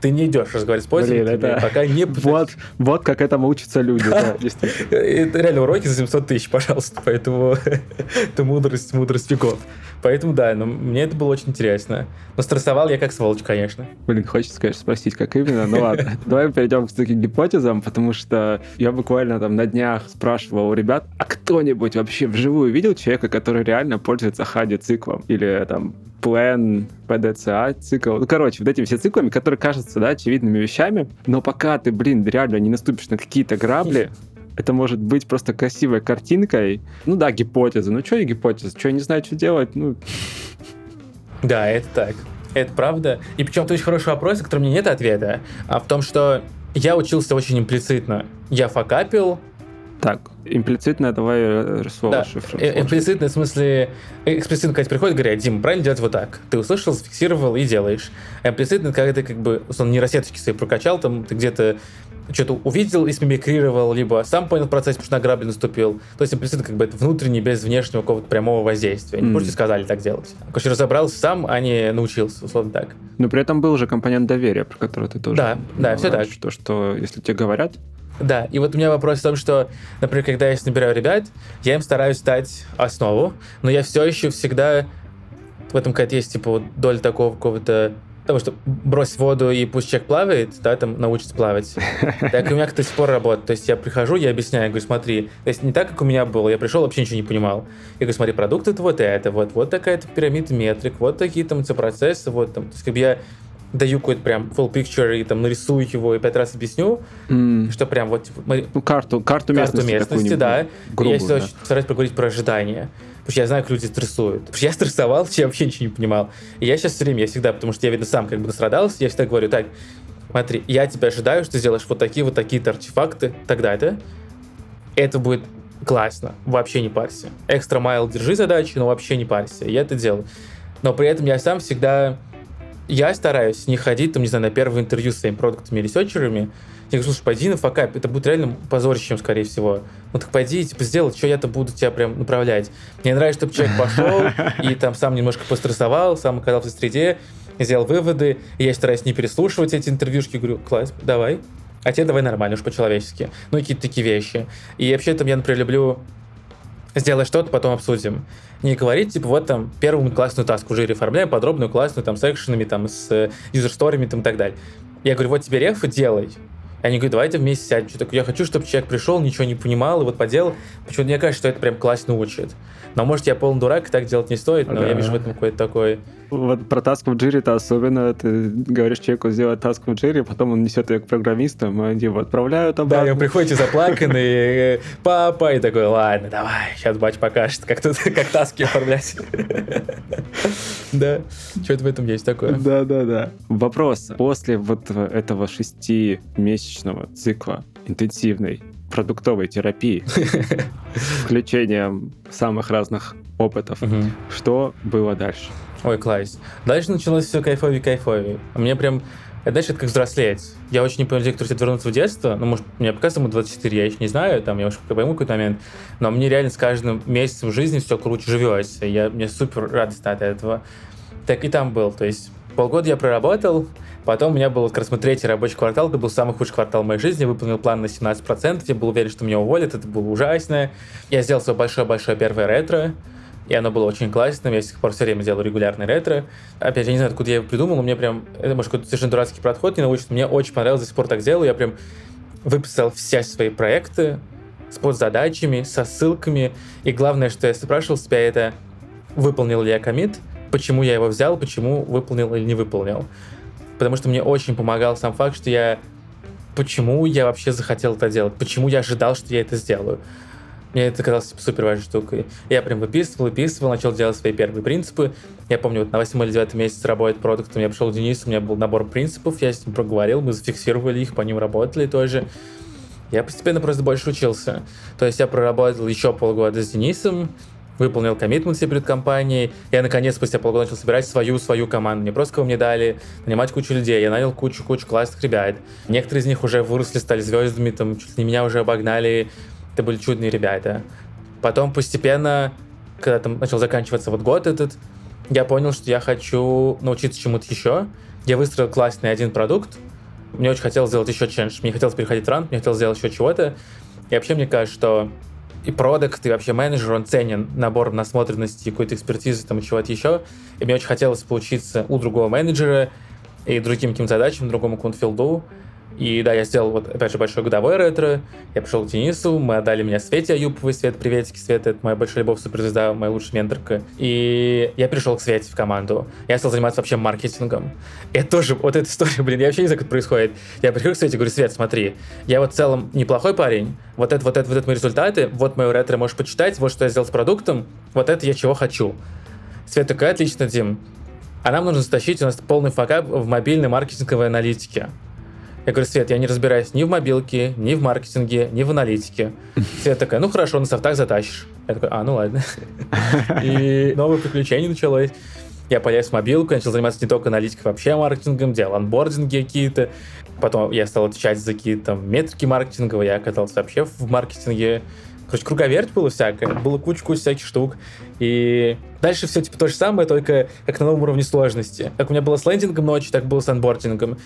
Ты не идешь разговаривать с пользователями, Блин, это... пока не... Вот, вот как этому учатся люди, да, Это реально уроки за 700 тысяч, пожалуйста, поэтому это мудрость, мудрость веков. Поэтому да, но мне это было очень интересно. Но стрессовал я как сволочь, конечно. Блин, хочется, конечно, спросить, как именно. Ну ладно, давай перейдем к таким гипотезам, потому что я буквально там на днях спрашивал у ребят, а кто-нибудь вообще вживую видел человека, который реально пользуется хади-циклом? Или там Plan, PDCA цикл. Ну, короче, вот этими все циклами, которые кажутся, да, очевидными вещами, но пока ты, блин, реально не наступишь на какие-то грабли, это может быть просто красивой картинкой. Ну да, гипотеза. Ну что я гипотеза? Что я не знаю, что делать? Ну... Да, это так. Это правда. И причем это очень хороший вопрос, о котором мне нет ответа. А в том, что я учился очень имплицитно. Я факапил, так, имплицитно давай э, слово да. шифр. Э, имплицитно в смысле... Эксплицитно, когда приходит, говорят, Дим, правильно делать вот так. Ты услышал, зафиксировал и делаешь. А имплицитно, когда ты как бы, условно, нейросеточки свои прокачал, там ты где-то что-то увидел и смимикрировал, либо сам понял процесс, потому что на грабли наступил. То есть имплицитно как бы это внутренний, без внешнего какого-то прямого воздействия. Не mm. просто сказали так делать. Короче, разобрался сам, а не научился, условно так. Но при этом был же компонент доверия, про который ты тоже... Да, да, все так. То, что если тебе говорят, да, и вот у меня вопрос в том, что, например, когда я набираю ребят, я им стараюсь дать основу, но я все еще всегда в этом какая-то есть, типа, вот доля такого какого-то того, что брось в воду и пусть человек плавает, да, там научится плавать. Так и у меня до сих пор работает. То есть я прихожу, я объясняю, я говорю, смотри, то есть не так, как у меня было, я пришел, вообще ничего не понимал. Я говорю, смотри, продукт это вот это, вот, вот такая-то пирамида метрик, вот такие там процессы, вот там. То есть как бы я даю какой-то прям full picture и там нарисую его и пять раз объясню, М, что прям вот типа, мы- Ну, карту, карту карту местности. местности, какую-нибудь, да. грубую, я да. стараюсь поговорить про ожидания. Потому что я знаю, как люди стрессуют. Потому что я стрессовал, я вообще ничего не понимал. И я сейчас все время, я всегда, потому что я, видно, сам как бы настрадался, я всегда говорю, так, смотри, я тебя ожидаю, что ты сделаешь вот такие вот такие-то артефакты, тогда-то. Это будет классно, вообще не парься. Extra mile держи задачи, но вообще не парься. Я это делаю. Но при этом я сам всегда... Я стараюсь не ходить, там, не знаю, на первое интервью с своими продуктами или researcher ами. Я говорю, слушай, пойди на fuckup, это будет реально позорищем, скорее всего. Ну так пойди, типа, сделай, что я-то буду тебя прям направлять. Мне нравится, чтобы человек пошел и там сам немножко пострессовал, сам оказался в среде, сделал выводы. И я стараюсь не переслушивать эти интервьюшки, говорю, класс, давай. А тебе давай нормально, уж по-человечески. Ну, какие-то такие вещи. И вообще там я, например, люблю сделай что-то, потом обсудим. Не говорить, типа, вот там первую классную таску уже оформляем, подробную, классную, там, с экшенами, там, с э, юзер-сториями, там, и так далее. Я говорю, вот тебе рефы делай. Они говорят, давайте вместе сядем. Что такое? Я хочу, чтобы человек пришел, ничего не понимал, и вот поделал. Почему-то мне кажется, что это прям классно учит. Но может я полный дурак, и так делать не стоит, но Да. я вижу в этом какой-то такой... Вот про таск в джире-то особенно. Ты говоришь человеку сделать таск в джире, потом он несет ее к программистам, и они его отправляют Да, обратно. и он приходите заплаканный, э, папа, и такой, ладно, давай, сейчас батч покажет, как тут, как таски оформлять. Да, что-то в этом есть такое. Да, да, да. Вопрос. После вот этого шестимесячного цикла интенсивной продуктовой терапии с включением самых разных опытов, что было дальше? Ой, класс. Дальше началось все кайфовее кайфовее. Мне прям, это, знаешь, это как взрослеть. Я очень не понял людей, которые хотят вернуться в детство. Ну, может, мне пока ему 24, я еще не знаю, там, я уж пойму какой-то момент. Но мне реально с каждым месяцем жизни все круче живется. Я, мне супер радостно от этого. Так и там был. То есть полгода я проработал, потом у меня был как раз мой третий рабочий квартал, это был самый худший квартал в моей жизни, я выполнил план на 17%, я был уверен, что меня уволят, это было ужасно. Я сделал свое большое-большое первое ретро, и оно было очень классным, я с тех пор все время делаю регулярный ретро. Опять, я не знаю, откуда я его придумал, но мне прям, это может какой-то совершенно дурацкий подход не научный, мне очень понравилось, до сих пор так делаю, я прям выписал все свои проекты с подзадачами, со ссылками, и главное, что я спрашивал себя, это выполнил ли я комит, почему я его взял, почему выполнил или не выполнил. Потому что мне очень помогал сам факт, что я... Почему я вообще захотел это делать? Почему я ожидал, что я это сделаю? Мне это казалось супер важной штукой. Я прям выписывал, выписывал, начал делать свои первые принципы. Я помню, вот на 8 или 9 месяц работы продуктом я пришел к Денису, у меня был набор принципов, я с ним проговорил, мы зафиксировали их, по ним работали тоже. Я постепенно просто больше учился. То есть я проработал еще полгода с Денисом, выполнил коммитмент себе перед компанией. Я, наконец, спустя полгода начал собирать свою-свою команду. Не просто кого мне дали, нанимать кучу людей. Я нанял кучу-кучу классных ребят. Некоторые из них уже выросли, стали звездами, там, чуть ли не меня уже обогнали. Это были чудные ребята. Потом постепенно, когда там начал заканчиваться вот год этот, я понял, что я хочу научиться чему-то еще. Я выстроил классный один продукт. Мне очень хотелось сделать еще чендж. Мне хотелось переходить в ранг, мне хотелось сделать еще чего-то. И вообще мне кажется, что и продукт, и вообще менеджер, он ценен набором насмотренности, какой-то экспертизы, там, чего-то еще. И мне очень хотелось поучиться у другого менеджера и другим каким-то задачам, другому какому-то филду. И да, я сделал, вот, опять же, большой годовой ретро. Я пришел к Денису, мы отдали меня Свете Аюповой. Свет, приветики, Света, это моя большая любовь, суперзвезда, моя лучшая менторка. И я пришел к Свете в команду. Я стал заниматься вообще маркетингом. Это тоже, вот эта история, блин, я вообще не знаю, как это происходит. Я прихожу к Свете и говорю, Свет, смотри, я вот в целом неплохой парень, вот это, вот это, вот это мои результаты, вот мое ретро можешь почитать, вот что я сделал с продуктом, вот это я чего хочу. Свет такая, отлично, Дим. А нам нужно стащить, у нас полный факап в мобильной маркетинговой аналитике. Я говорю, Свет, я не разбираюсь ни в мобилке, ни в маркетинге, ни в аналитике. Свет такая, ну хорошо, на софтах затащишь. Я такой, а, ну ладно. И новое приключение началось. Я полез в мобилку, начал заниматься не только аналитикой, вообще маркетингом, делал анбординги какие-то. Потом я стал отвечать за какие-то метрики маркетинговые, я оказался вообще в маркетинге. Короче, круговерть было всякое, было куча-куча всяких штук. И дальше все типа то же самое, только как на новом уровне сложности. Как у меня было с лендингом ночью, так было с анбордингом.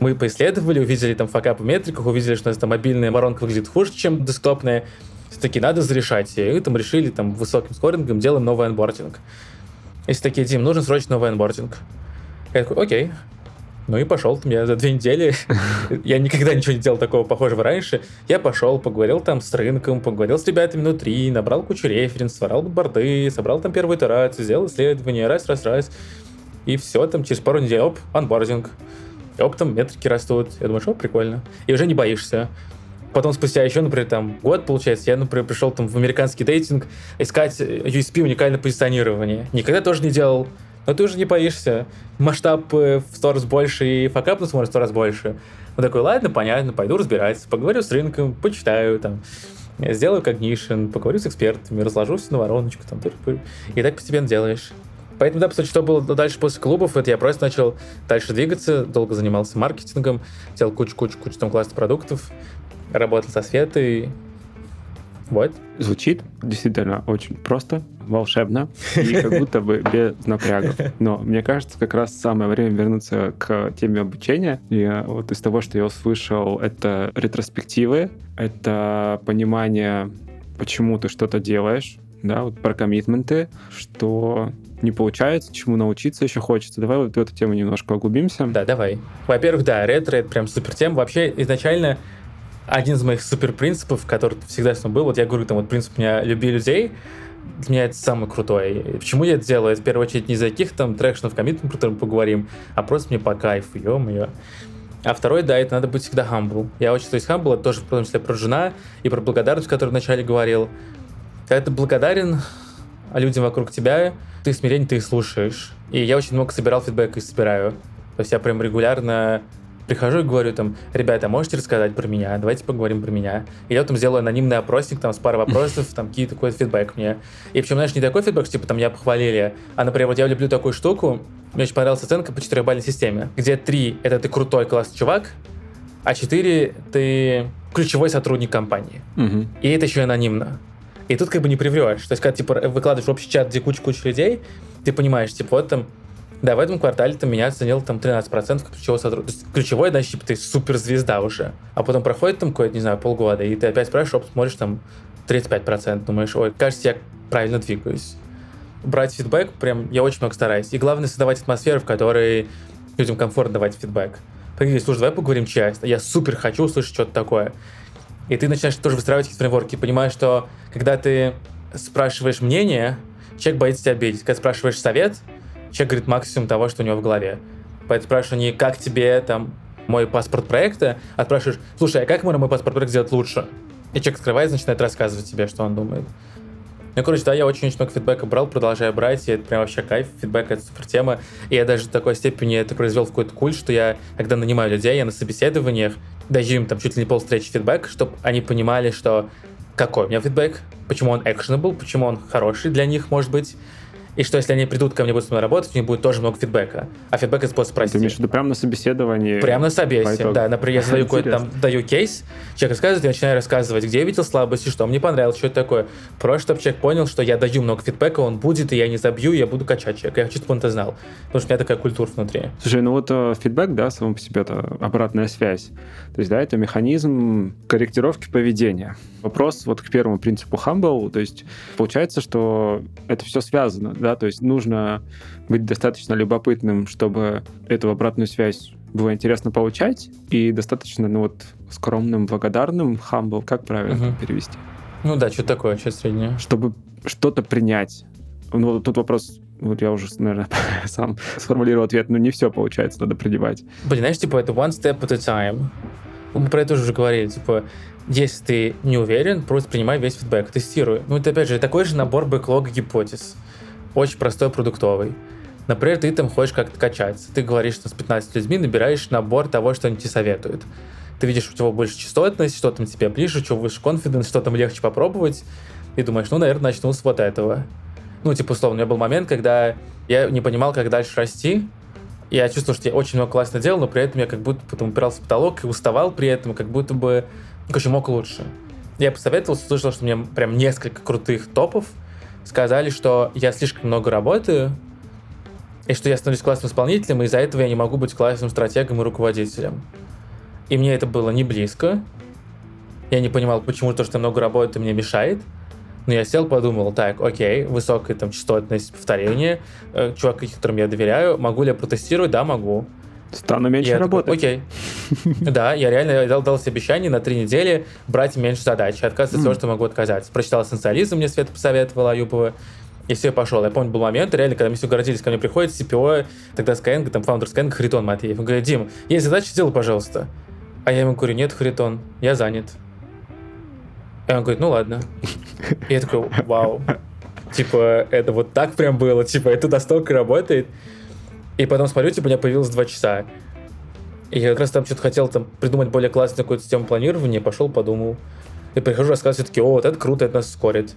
Мы поисследовали, увидели там факапы в метриках, увидели, что у нас там мобильная воронка выглядит хуже, чем десктопная. Все-таки надо зарешать. И там решили там высоким скорингом делаем новый onboarding. И все такие, Дим, нужен срочно новый onboarding. Я такой, окей. Ну и пошел там я за две недели. я никогда ничего не делал такого похожего раньше. Я пошел, поговорил там с рынком, поговорил с ребятами внутри, набрал кучу референсов, собрал board ы, собрал там первую итерацию, сделал исследование, раз, раз, раз. и все, там через пару недель, оп, onboarding. И оп, там метрики растут. Я думаю, что прикольно. И уже не боишься. Потом спустя еще, например, там год, получается, я, например, пришел там в американский дейтинг искать USP уникальное позиционирование. Никогда тоже не делал. Но ты уже не боишься. Масштаб э, в сто раз больше и факап может в сто раз больше. Он такой, ладно, понятно, пойду разбираться, поговорю с рынком, почитаю там, сделаю когнишн, поговорю с экспертами, разложусь на вороночку, там, и так постепенно делаешь. Поэтому, да, по сути, что было дальше после клубов, это я просто начал дальше двигаться, долго занимался маркетингом, делал кучу-кучу-кучу там классных продуктов, работал со Светой, вот. Звучит действительно очень просто, волшебно и как будто бы без напрягов. Но мне кажется, как раз самое время вернуться к теме обучения. И вот из того, что я услышал, это ретроспективы, это понимание, почему ты что-то делаешь, да, вот про коммитменты, что не получается, чему научиться еще хочется. Давай вот в эту тему немножко углубимся. Да, давай. Во-первых, да, ретро — это прям супер тема. Вообще, изначально один из моих супер принципов, который всегда с мной был, вот я говорю, там вот принцип меня люби людей, для меня это самый крутой. Почему я это делаю? В первую очередь не за каких там трекшенов, коммитментов, про которые поговорим, а просто мне по кайфу, ё-моё. А второй, да, это надо быть всегда humble. Я очень, то есть humble, это тоже в том числе про жена и про благодарность, о которой вначале говорил. Когда ты благодарен людям вокруг тебя, ты смирение, ты их слушаешь. И я очень много собирал фидбэк и собираю. То есть я прям регулярно прихожу и говорю там, ребята, можете рассказать про меня, давайте поговорим про меня. И я там сделаю анонимный опросник там с парой вопросов, там какие такой фидбэк мне. И причем, знаешь, не такой фидбэк, типа там меня похвалили, а, например, вот я люблю такую штуку, мне очень понравилась оценка по четырехбалльной системе, где три — это ты крутой классный чувак, а четыре — ты ключевой сотрудник компании. Угу. И это еще и анонимно. И тут как бы не приврешь. То есть, когда типа выкладываешь в общий чат, где куча-куча людей, ты понимаешь, типа, вот там да, в этом квартале там меня оценил там 13% ключевого сотрудника. Ключевой, значит, типа, ты суперзвезда уже. А потом проходит там какое-то, не знаю, полгода, и ты опять спрашиваешь, оп, смотришь там 35%, думаешь, ой, кажется, я правильно двигаюсь. Брать фидбэк, прям я очень много стараюсь. И главное создавать атмосферу, в которой людям комфортно давать фидбэк. Поговорить, слушай, давай поговорим часто. Я супер хочу услышать что-то такое. И ты начинаешь тоже выстраивать какие-то фреймворки, понимаешь, что когда ты спрашиваешь мнение, человек боится тебя обидеть. Когда спрашиваешь совет, человек говорит максимум того, что у него в голове. Поэтому спрашиваю не как тебе там мой паспорт проекта, а спрашиваешь, слушай, а как можно мой паспорт проект сделать лучше? И человек открывает, начинает рассказывать тебе, что он думает. Ну, короче, да, я очень-очень много фидбэка брал, продолжаю брать, и это прям вообще кайф, фидбэк — это супер тема. И я даже в такой степени это произвел в какой-то культ, что я, когда нанимаю людей, я на собеседованиях даю им там чуть ли не пол встречи фидбэк, чтобы они понимали, что какой у меня фидбэк, почему он actionable, почему он хороший для них, может быть, и что если они придут ко мне, будут со мной работать, у них будет тоже много фидбэка. А фидбэк это способ спросить. Ты имеешь в виду прямо на собеседовании? Прямо на собесе, да. Например, я задаю какой-то там, даю кейс, человек рассказывает, я начинаю рассказывать, где я видел слабости, что мне понравилось, что это такое. Просто, чтобы человек понял, что я даю много фидбэка, он будет, и я не забью, я буду качать человека. Я хочу, чтобы он это знал. Потому что у меня такая культура внутри. Слушай, ну вот э, фидбэк, да, само по себе это обратная связь. То есть, да, это механизм корректировки поведения. Вопрос вот к первому принципу Humble, то есть получается, что это все связано, да, то есть нужно быть достаточно любопытным, чтобы эту обратную связь было интересно получать, и достаточно, ну вот, скромным, благодарным, humble, как правильно угу. перевести? Ну да, что такое, что среднее? Чтобы что-то принять. Ну, тут вопрос вот я уже, наверное, сам сформулировал ответ, но не все получается, надо принимать. Блин, знаешь, типа, это one step at a time. Мы про это уже говорили, типа, если ты не уверен, просто принимай весь фидбэк, тестируй. Ну, это, опять же, такой же набор бэклога гипотез. Очень простой, продуктовый. Например, ты там хочешь как-то качаться. Ты говоришь, что с 15 людьми набираешь набор того, что они тебе советуют. Ты видишь, у тебя больше частотность, что там тебе ближе, что выше конфиденс, что там легче попробовать. И думаешь, ну, наверное, начну с вот этого. Ну, типа, условно, у меня был момент, когда я не понимал, как дальше расти. Я чувствовал, что я очень много классно делал, но при этом я как будто потом упирался в потолок и уставал при этом, как будто бы Короче, мог лучше. Я посоветовался, услышал, что мне прям несколько крутых топов сказали, что я слишком много работаю, и что я становлюсь классным исполнителем, и из-за этого я не могу быть классным стратегом и руководителем. И мне это было не близко. Я не понимал, почему то, что я много работаю, мне мешает. Но я сел, подумал, так, окей, высокая там частотность повторения, э, чувак, которым я доверяю, могу ли я протестировать? Да, могу. Стану меньше я работать. Такой, Окей. Да, я реально дал, дал себе обещание на три недели брать меньше задач, отказываться от всего, что могу отказаться. Прочитал эссенциализм, мне Света посоветовала Аюпова. И все, пошел. Я помню, был момент, реально, когда мы все городились, ко мне приходит CPO, тогда Skyeng, там, фаундер Skyeng, Харитон Матвеев. Он говорит, Дим, есть задача, сделай, пожалуйста. А я ему говорю, нет, Харитон, я занят. И он говорит, ну ладно. И я такой, вау. Типа, это вот так прям было, типа, это настолько работает. И потом смотрю, типа, у меня появилось два часа. И я как раз там что-то хотел там придумать более классную какую-то систему планирования, пошел, подумал. И прихожу, рассказываю, все-таки, о, вот это круто, это нас ускорит.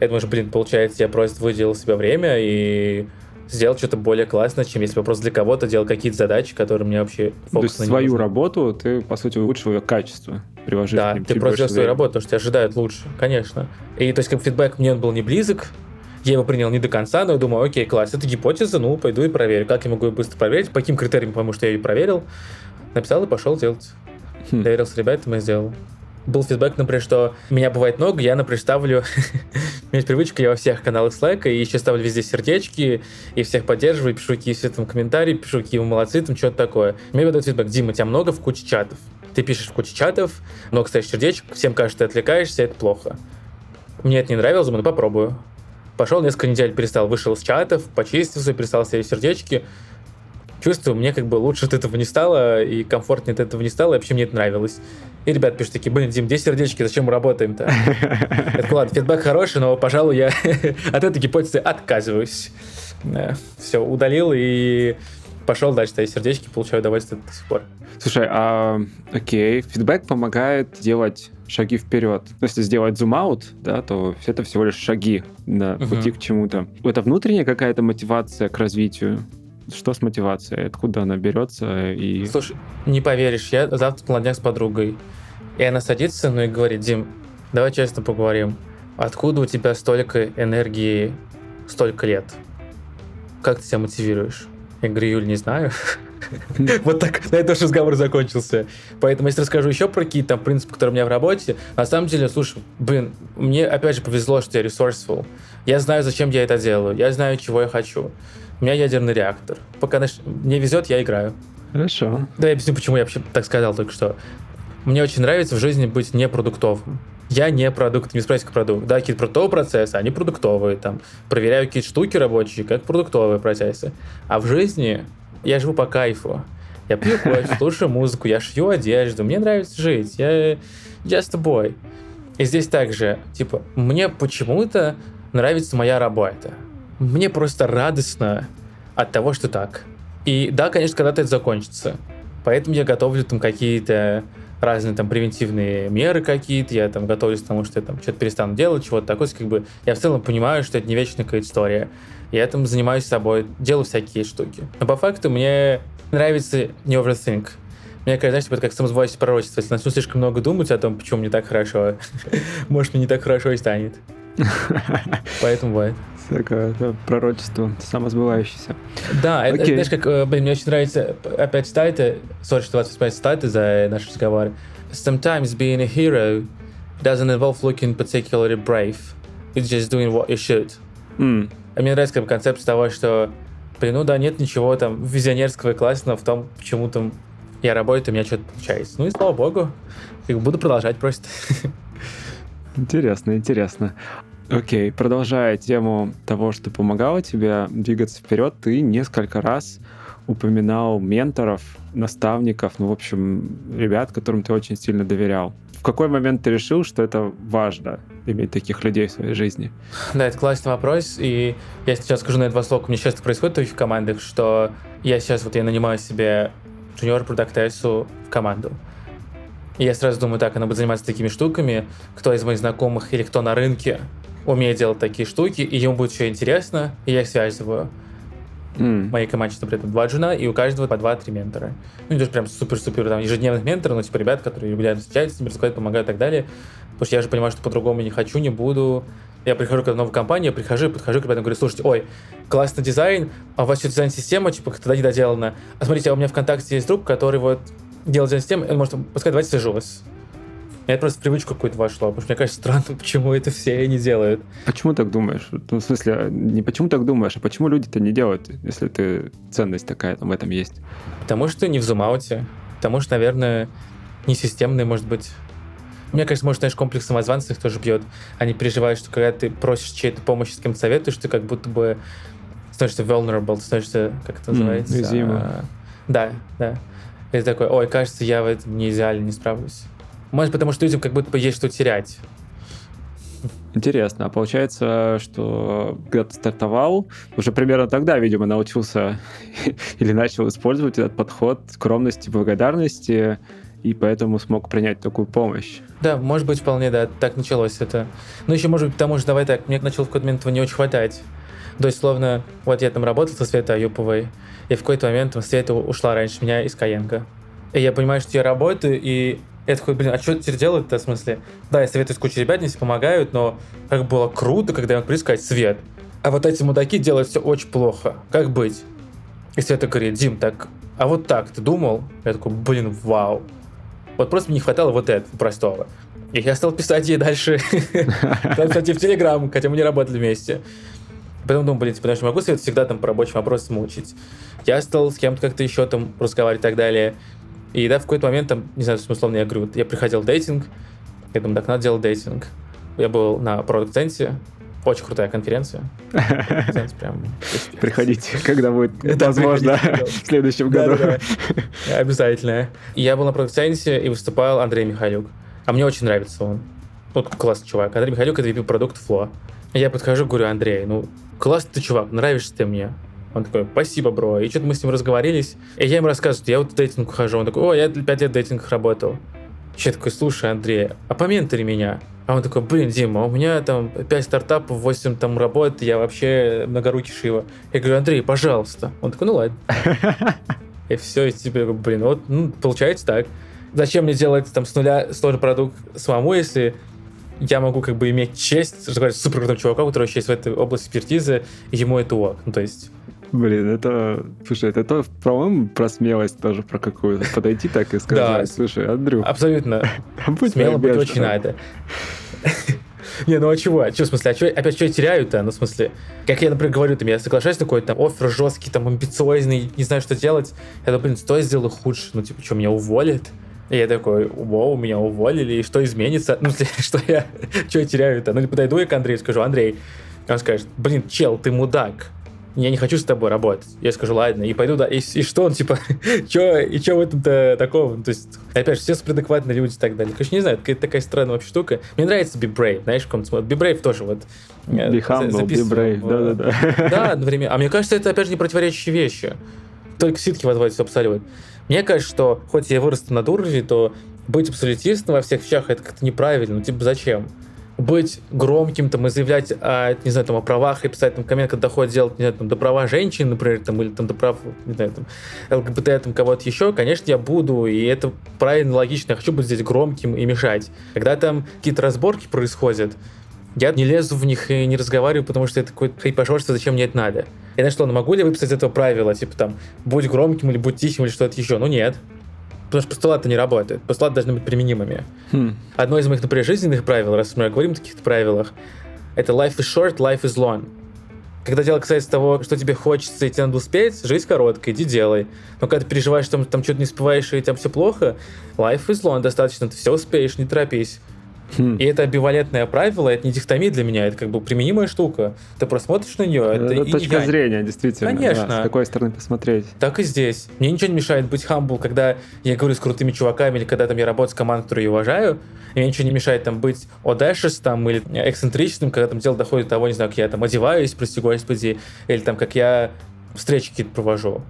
Я думаю, что, блин, получается, я просто выделил себе время и сделал что-то более классное, чем если бы просто для кого-то делал какие-то задачи, которые мне вообще То есть свою нужны. работу ты, по сути, улучшил ее качество, приложив Да, ты просто делаешь свою работу, потому что тебя ожидают лучше, конечно. И то есть как фидбэк мне он был не близок, я его принял не до конца, но я думаю, окей, класс, это гипотеза, ну, пойду и проверю. Как я могу ее быстро проверить? По каким критериям, потому что я ее проверил. Написал и пошел делать. Хм. Доверился ребятам и сделал был фидбэк, например, что меня бывает много, я, например, ставлю... у меня есть привычка, я во всех каналах Slack, и еще ставлю везде сердечки, и всех поддерживаю, пишу какие все там комментарии, пишу какие вы молодцы, там что-то такое. Мне выдают фидбэк, Дима, тебя много в куче чатов. Ты пишешь в куче чатов, много ставишь сердечек, всем кажется, ты отвлекаешься, это плохо. Мне это не нравилось, думаю, ну попробую. Пошел несколько недель, перестал, вышел с чатов, почистился, перестал ставить сердечки, чувствую, мне как бы лучше от этого не стало, и комфортнее от этого не стало, и вообще мне это нравилось. И ребят пишут такие, блин, Дим, 10 сердечки, зачем мы работаем-то? Это ладно, фидбэк хороший, но, пожалуй, я от этой гипотезы отказываюсь. Все, удалил и пошел дальше ставить сердечки, получаю удовольствие до сих пор. Слушай, а окей, фидбэк помогает делать шаги вперед. Ну, если сделать зум-аут, да, то это всего лишь шаги на пути uh-huh. к чему-то. Это внутренняя какая-то мотивация к развитию? Что с мотивацией? Откуда она берется? И... Слушай, не поверишь, я завтра на днях с подругой. И она садится мной и говорит, Дим, давай честно поговорим. Откуда у тебя столько энергии столько лет? Как ты себя мотивируешь? Я говорю, Юль, не знаю. Вот так на этом разговор закончился. Поэтому, если расскажу еще про какие-то там принципы, которые у меня в работе, на самом деле, слушай, блин, мне опять же повезло, что я resourceful. Я знаю, зачем я это делаю. Я знаю, чего я хочу. У меня ядерный реактор. Пока мне везет, я играю. Хорошо. Да, я объясню, почему я вообще так сказал только что. Мне очень нравится в жизни быть непродуктовым. Я не продукт, не спросите как продукт. Да, какие-то продуктовые процессы, они продуктовые. Там, проверяю какие-то штуки рабочие, как продуктовые процессы. А в жизни я живу по кайфу. Я пью кофе, слушаю музыку, я шью одежду. Мне нравится жить. Я just a boy. И здесь также, типа, мне почему-то нравится моя работа мне просто радостно от того, что так. И да, конечно, когда-то это закончится. Поэтому я готовлю там какие-то разные там превентивные меры какие-то, я там готовлюсь к тому, что я там что-то перестану делать, чего-то такое, как бы я в целом понимаю, что это не вечная какая-то история. Я там занимаюсь собой, делаю всякие штуки. Но по факту мне нравится не overthink. Мне кажется, знаешь, типа, это как самозвучное пророчество. Если начну слишком много думать о том, почему мне так хорошо, может, мне не так хорошо и станет. Поэтому бывает. Такое пророчество самосбывающееся. Да, это, знаешь, как, э, блин, мне очень нравится опять статы, сори, что вас вспоминать статы за наш разговор. Sometimes being a hero doesn't involve looking particularly brave. It's just doing what you should. Mm. А мне нравится как бы, концепция того, что, блин, ну да, нет ничего там визионерского и классного в том, почему там я работаю, у меня что-то получается. Ну и слава богу, как буду продолжать просто. Интересно, интересно. Окей, продолжая тему того, что помогало тебе двигаться вперед, ты несколько раз упоминал менторов, наставников, ну, в общем, ребят, которым ты очень сильно доверял. В какой момент ты решил, что это важно, иметь таких людей в своей жизни? Да, это классный вопрос, и я сейчас скажу на два слова, у меня часто происходит в командах, что я сейчас вот я нанимаю себе джуниор продактессу в команду. И я сразу думаю, так, она будет заниматься такими штуками, кто из моих знакомых или кто на рынке умеет делать такие штуки, и ему будет еще интересно, и я их связываю. Mm. В моей команде, например, два джуна, и у каждого по два-три ментора. Ну, то, прям супер-супер там ежедневных менторов, но типа ребят, которые регулярно встречаются, с ними разговаривают, помогают и так далее. Потому что я же понимаю, что по-другому не хочу, не буду. Я прихожу к новой компании, я прихожу, подхожу к ребятам, говорю, слушайте, ой, классный дизайн, а у вас что дизайн-система, типа, как-то не доделана. А смотрите, а у меня ВКонтакте есть друг, который вот делает дизайн-систему, он может, пускай давайте свяжу вас. Это просто привычку какую-то вошло, потому что мне кажется странно, почему это все не делают. Почему так думаешь? Ну, в смысле, не почему так думаешь, а почему люди-то не делают, если ты ценность такая там в этом есть? Потому что не в зумауте, потому что, наверное, не системный, может быть. Мне кажется, может, знаешь, комплекс самозванца их тоже бьет. Они переживают, что когда ты просишь чьей-то помощи, с кем-то советуешь, ты как будто бы становишься vulnerable, становишься, как это называется? уязвимым. А, да, да. И ты такой, ой, кажется, я в этом не идеально не справлюсь. Может, потому что людям как будто бы есть что терять. Интересно. А получается, что когда ты стартовал, уже примерно тогда, видимо, научился или начал использовать этот подход скромности, благодарности, и поэтому смог принять такую помощь. Да, может быть, вполне, да, так началось это. Ну, еще, может быть, потому что, давай так, мне начало в какой-то момент не очень хватать. То есть, словно, вот я там работал со Светой Аюповой, и в какой-то момент там, Света ушла раньше меня из Каенко. И я понимаю, что я работаю, и я такой, блин, а что теперь делать-то, в смысле? Да, я советую с кучей ребят, мне помогают, но как было круто, когда я мог прийти сказать, Свет, а вот эти мудаки делают все очень плохо. Как быть? И Света говорит, Дим, так, а вот так ты думал? Я такой, блин, вау. Вот просто мне не хватало вот этого простого. И я стал писать ей дальше. Стал писать ей в Телеграм, хотя мы не работали вместе. Потом думал, блин, типа, потому что могу Свет всегда там по рабочим вопросам мучить. Я стал с кем-то как-то еще там разговаривать и так далее. И да, в какой-то момент там, не знаю, условно, я говорю, я приходил в дейтинг, я думаю, так, надо делать дейтинг. Я был на продукт центе очень крутая конференция. Прям. Приходите, когда будет Да, возможно в следующем году. Обязательно. Я был на продукт центе и выступал Андрей Михайлюк. А мне очень нравится он. Вот классный чувак. Андрей Михайлюк — это VP продукт Фло. Я подхожу, говорю, Андрей, ну, классный ты чувак, нравишься ты мне. Он такой, спасибо, бро. И что-то мы с ним разговорились. И я ему рассказываю, что я вот в дейтинг хожу. Он такой, о, я 5 лет в дейтингах работал. Я такой, слушай, Андрей, а поментори меня. А он такой, блин, Дима, у меня там 5 стартапов, 8 там работ, я вообще многорукий шива. Я говорю, Андрей, пожалуйста. Он такой, ну ладно. И все, и тебе, блин, вот, ну, получается так. Зачем мне делать там с нуля сложный продукт самому, если я могу как бы иметь честь разговаривать с супер крутым чуваком, у которого есть в этой области экспертизы, и ему это ок. Ну, то есть, Блин, это, слушай, это то, по-моему, про смелость тоже, про какую-то. Подойти так и сказать, Да. слушай, Андрюх, абсолютно смело быть ментором». очень надо. Не, ну а чего? Че, в смысле, а чё, опять что я теряю-то? Ну, в смысле, как я, например, говорю, там, я соглашаюсь какой-то там оффер жесткий, там, амбициозный, не знаю, что делать. Я думаю, блин, что я сделаю хуже? Ну, типа, что, меня уволят? И я такой, вау, меня уволили, и что изменится? Ну, смысле, что я, что я теряю-то? Ну, подойду я к Андрею и скажу, Андрей, он скажет, блин, чел, ты мудак. Я не хочу с тобой работать. Я скажу, ладно, и пойду, да. И, и что он, типа, чё, и что в этом-то такого? То есть, опять же, все суперадекватные люди и так далее. Конечно, не знаю, какая-то такая странная вообще штука. Мне нравится Be Brave, знаешь, в каком-то. Be Brave тоже вот. э, Be humble, be brave, да-да-да. Да, одновременно. А мне кажется, это, опять же, не противоречащие вещи. Только ситки возводятся абсолют. Мне кажется, что хоть я вырос над уровнем, то быть абсолютистом во всех вещах это как-то неправильно. Ну, типа, зачем? Быть громким, там, и заявлять о, не знаю, там, о правах, и писать там коммент, когда доходит дело, не знаю, там, до права женщин, например, там, или там, до прав, не знаю, там, ЛГБТ, там, кого-то еще, конечно, я буду, и это правильно, логично, я хочу быть здесь громким и мешать. Когда там какие-то разборки происходят, я не лезу в них и не разговариваю, потому что это какое-то хайпошорство, зачем мне это надо. Я что, ну могу ли я выписать этого правила, типа там, будь громким или будь тихим или что-то еще? Ну нет. Потому что постулаты не работают. Постулаты должны быть применимыми. Хм, Одно из моих, например, жизненных правил, раз мы говорим о таких правилах, это life is short, life is long. Когда дело касается того, что тебе хочется и тебе надо успеть, жизнь короткая, иди делай. Но когда ты переживаешь, что там, там что-то не успеваешь и там все плохо, life is long, достаточно, ты все успеешь, не торопись. Хм. И это амбивалентное правило, это не дихтомия для меня, это как бы применимая штука. Ты просто смотришь на нее, это, Это и точка я. зрения, действительно. Конечно. да, с какой стороны посмотреть. Так и здесь. Мне ничего не мешает быть humble, когда я говорю с крутыми чуваками, или когда там я работаю с командой, которую я уважаю. И мне ничего не мешает там быть там, или эксцентричным, когда там дело доходит до того, не знаю, как я там одеваюсь, прости господи, или там как я встречи какие-то провожу.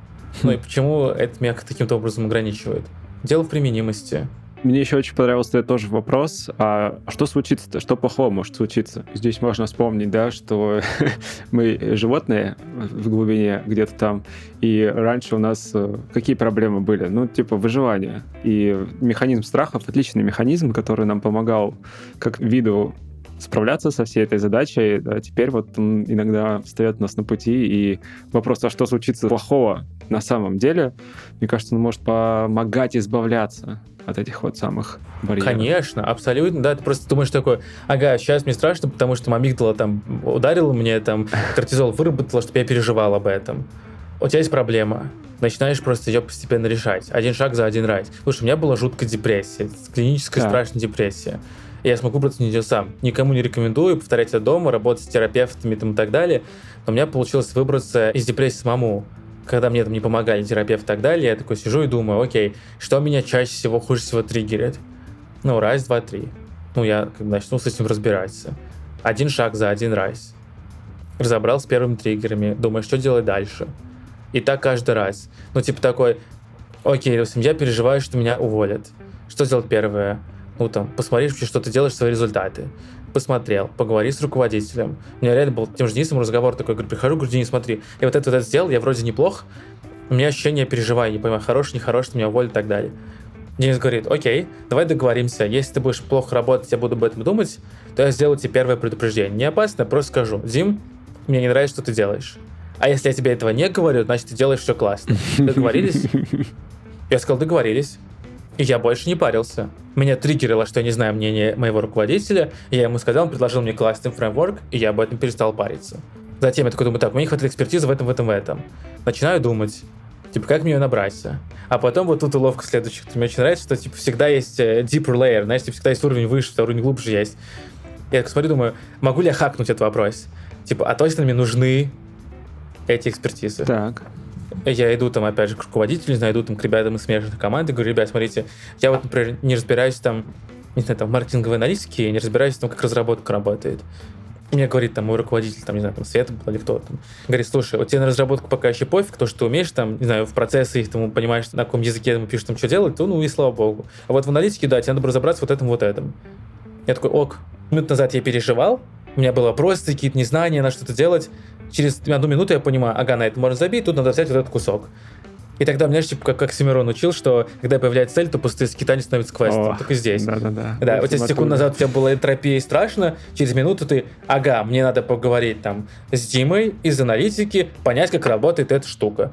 Ну и почему это меня каким-то образом ограничивает? Дело в применимости. Мне еще очень понравился твой тоже вопрос, а что случится-то, что плохого может случиться? Здесь можно вспомнить, да, что мы животные в глубине где-то там, и раньше у нас э, какие проблемы были? Ну, типа выживание. И механизм страхов — отличный механизм, который нам помогал как виду справляться со всей этой задачей. Да, теперь вот он иногда встает у нас на пути, и вопрос, а что случится плохого на самом деле, мне кажется, он может помогать избавляться от этих вот самых барьеров. Конечно, абсолютно, да, ты просто думаешь такой, ага, сейчас мне страшно, потому что амигдала там ударила мне, там, кортизол выработала, чтобы я переживал об этом. у тебя есть проблема, начинаешь просто ее постепенно решать. Один шаг за один раз. Слушай, у меня была жуткая депрессия, клиническая Так. страшная депрессия. И я смогу выбраться из нее сам. Никому не рекомендую повторять это дома, работать с терапевтами там, и так далее. Но у меня получилось выбраться из депрессии самому. Когда мне там не помогали терапевты и так далее, я такой сижу и думаю, окей, что меня чаще всего, хуже всего триггерит? Ну, раз, два, три. Ну, я как бы начну с этим разбираться. Один шаг за один раз. Разобрал с первыми триггерами, думаю, что делать дальше. И так каждый раз. Ну, типа такой, окей, допустим, я переживаю, что меня уволят. Что сделать первое? Ну, там, посмотри, вообще, что ты делаешь, свои результаты. Посмотрел, поговори с руководителем. У меня реально был тем же Денисом разговор такой, говорю, прихожу, говорю, Денис, смотри, я вот это, вот это сделал, я вроде неплох, у меня ощущение, я переживаю, не понимаю, хороший, нехороший, меня уволят и так далее. Денис говорит, окей, давай договоримся, если ты будешь плохо работать, я буду об этом думать, то я сделаю тебе первое предупреждение. Не опасно, просто скажу, Дим, мне не нравится, что ты делаешь. А если я тебе этого не говорю, значит, ты делаешь все классно. Договорились? Я сказал, договорились. И я больше не парился. Меня триггерило, что я не знаю мнения моего руководителя. И я ему сказал, он предложил мне классный фреймворк, и я об этом перестал париться. Затем я такой думаю, так, мне не хватает экспертизы в этом, в этом, в этом. Начинаю думать, типа, как мне ее набраться? А потом вот тут уловка следующих. Мне очень нравится, что, типа, всегда есть э, deeper layer, знаешь, типа, всегда есть уровень выше, уровень глубже есть. Я так смотрю, думаю, могу ли я хакнуть этот вопрос? Типа, а точно мне нужны эти экспертизы? Так. Я иду там, опять же, к руководителю, не знаю, иду там к ребятам из смежных команд и говорю, ребят, смотрите, я вот, например, не разбираюсь там, не знаю, там, в маркетинговой аналитике, не разбираюсь там, как разработка работает. Мне говорит там мой руководитель, там, не знаю, там, Света был или кто там, говорит, слушай, вот тебе на разработку пока еще пофиг, то, что ты умеешь там, не знаю, в процессы их там, понимаешь, на каком языке там пишешь, там, что делать, то, ну, и слава богу. А вот в аналитике, да, тебе надо разобраться вот этом, вот этом. Я такой, ок. Минут назад я переживал, у меня было просто какие-то незнания, на что-то делать. Через одну минуту я понимаю, ага, на это можно забить, тут надо взять вот этот кусок. И тогда, знаешь, типа, как, как Семирон учил, что когда появляется цель, то пустые скитания становятся квестом. О, Только здесь. Да-да-да. Да, вот если секунду оттуда. назад у тебя была энтропия и страшно, через минуту ты, ага, мне надо поговорить там с Димой из аналитики, понять, как работает эта штука.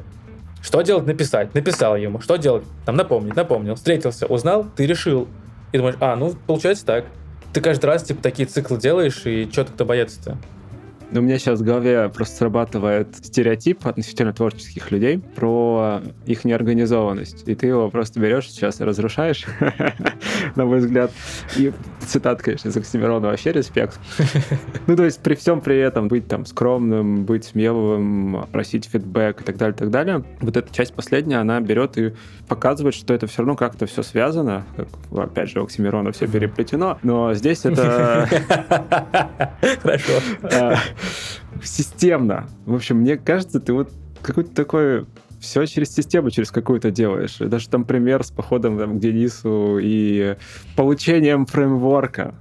Что делать? Написать. Написал ему. Что делать? Там напомнить, напомнил. Встретился, узнал, ты решил. И думаешь, а, ну, получается так. Ты каждый раз, типа, такие циклы делаешь, и что тогда бояться-то? Но у меня сейчас в голове просто срабатывает стереотип относительно творческих людей про их неорганизованность. И ты его просто берешь сейчас и разрушаешь, на мой взгляд. И цитат, конечно, из Оксимирона вообще респект. Ну, то есть при всем при этом быть там скромным, быть смелым, просить фидбэк и так далее, так далее. Вот эта часть последняя, она берет и показывает, что это все равно как-то все связано. Как, опять же, у Оксимирона все переплетено. Но здесь это Хорошо. Системно. В общем, мне кажется, ты вот какой-то такой все через систему, через какую-то делаешь. И даже там пример с походом там, к Денису и получением фреймворка,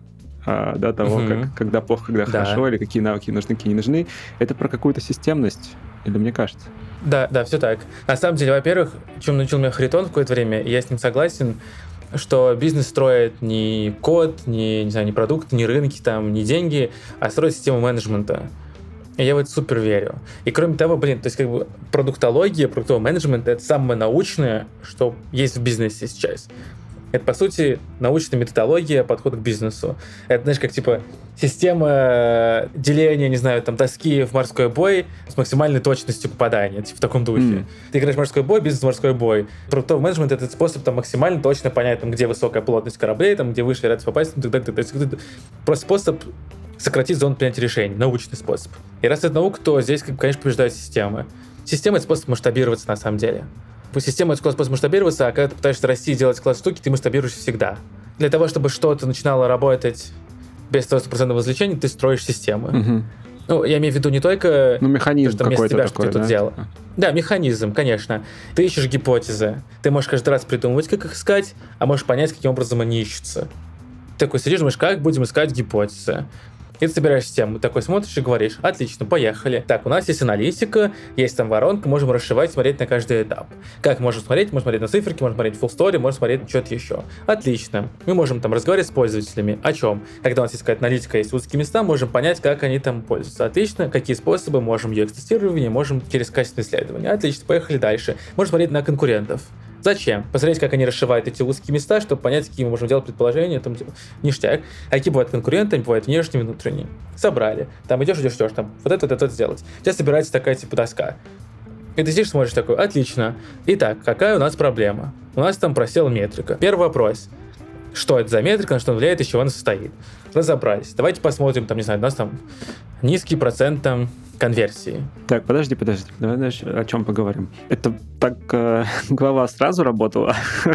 а, да, того, Мгм. как, когда плохо, когда Да. хорошо, или какие навыки нужны, какие не нужны. Это про какую-то системность, или мне кажется? Да, да, все так. На самом деле, во-первых, чем научил меня Харитон в какое-то время, я с ним согласен, что бизнес строит не код, не, не знаю, не продукт, не рынки, там, не деньги, а строит систему менеджмента. И я в это супер верю. И кроме того, блин, то есть как бы продуктология, продуктовый менеджмент — это самое научное, что есть в бизнесе сейчас. Это, по сути, научная методология подхода к бизнесу. Это, знаешь, как, типа, система деления, не знаю, там, доски в морской бой с максимальной точностью попадания, типа, в таком духе. М. Ты играешь в морской бой, бизнес в морской бой. Продуктовый менеджмент — это способ там максимально точно понять, там, где высокая плотность кораблей, там, где выше вероятность попасть, ну, так далее. То есть просто способ сократить зону принятия решений, научный способ. И раз это наука, то здесь, конечно, побеждают системы. Система — это способ масштабироваться на самом деле. По системе это способ масштабироваться, а когда ты пытаешься расти и делать класс штуки, ты масштабируешь всегда. Для того, чтобы что-то начинало работать без твоего стопроцентного извлечения, ты строишь системы. Мгм. Ну, я имею в виду не только Ну, механизм что вместо какой-то тебя, что такой, ты тут да? делал. типа? Да, механизм, конечно. Ты ищешь гипотезы. Ты можешь каждый раз придумывать, как их искать, а можешь понять, каким образом они ищутся. Ты такой сидишь, думаешь, как будем искать гипотезы. И ты собираешь систему, такой смотришь и говоришь, отлично, поехали. Так, у нас есть аналитика, есть там воронка, можем расшивать, смотреть на каждый этап. Как можем смотреть? Можем смотреть на циферки, можем смотреть full story, можем смотреть что-то еще. Отлично. Мы можем там разговаривать с пользователями. О чем? Когда у нас есть какая-то аналитика, есть узкие места, можем понять, как они там пользуются. Отлично. Какие способы? Можем UX-тестирование, можем через качественное исследование. Отлично, поехали дальше. Можем смотреть на конкурентов. Зачем? Посмотреть, как они расшивают эти узкие места, чтобы понять, какие мы можем делать предположения, там, типа, ништяк. А какие бывают конкуренты, они бывают внешние, внутренние. Собрали. Там идешь, идешь, идешь, там, вот это, вот это, вот сделать. У тебя собирается такая, типа, доска. И ты сидишь, смотришь такой, отлично. Итак, какая у нас проблема? У нас там просела метрика. Первый вопрос. Что это за метрика, на что она влияет, из чего она состоит? Разобрались. Давайте посмотрим, там, не знаю, у нас там низкий процент там конверсии. Так, подожди, подожди. Давай знаешь, о чем поговорим. Это так э, глава сразу работала?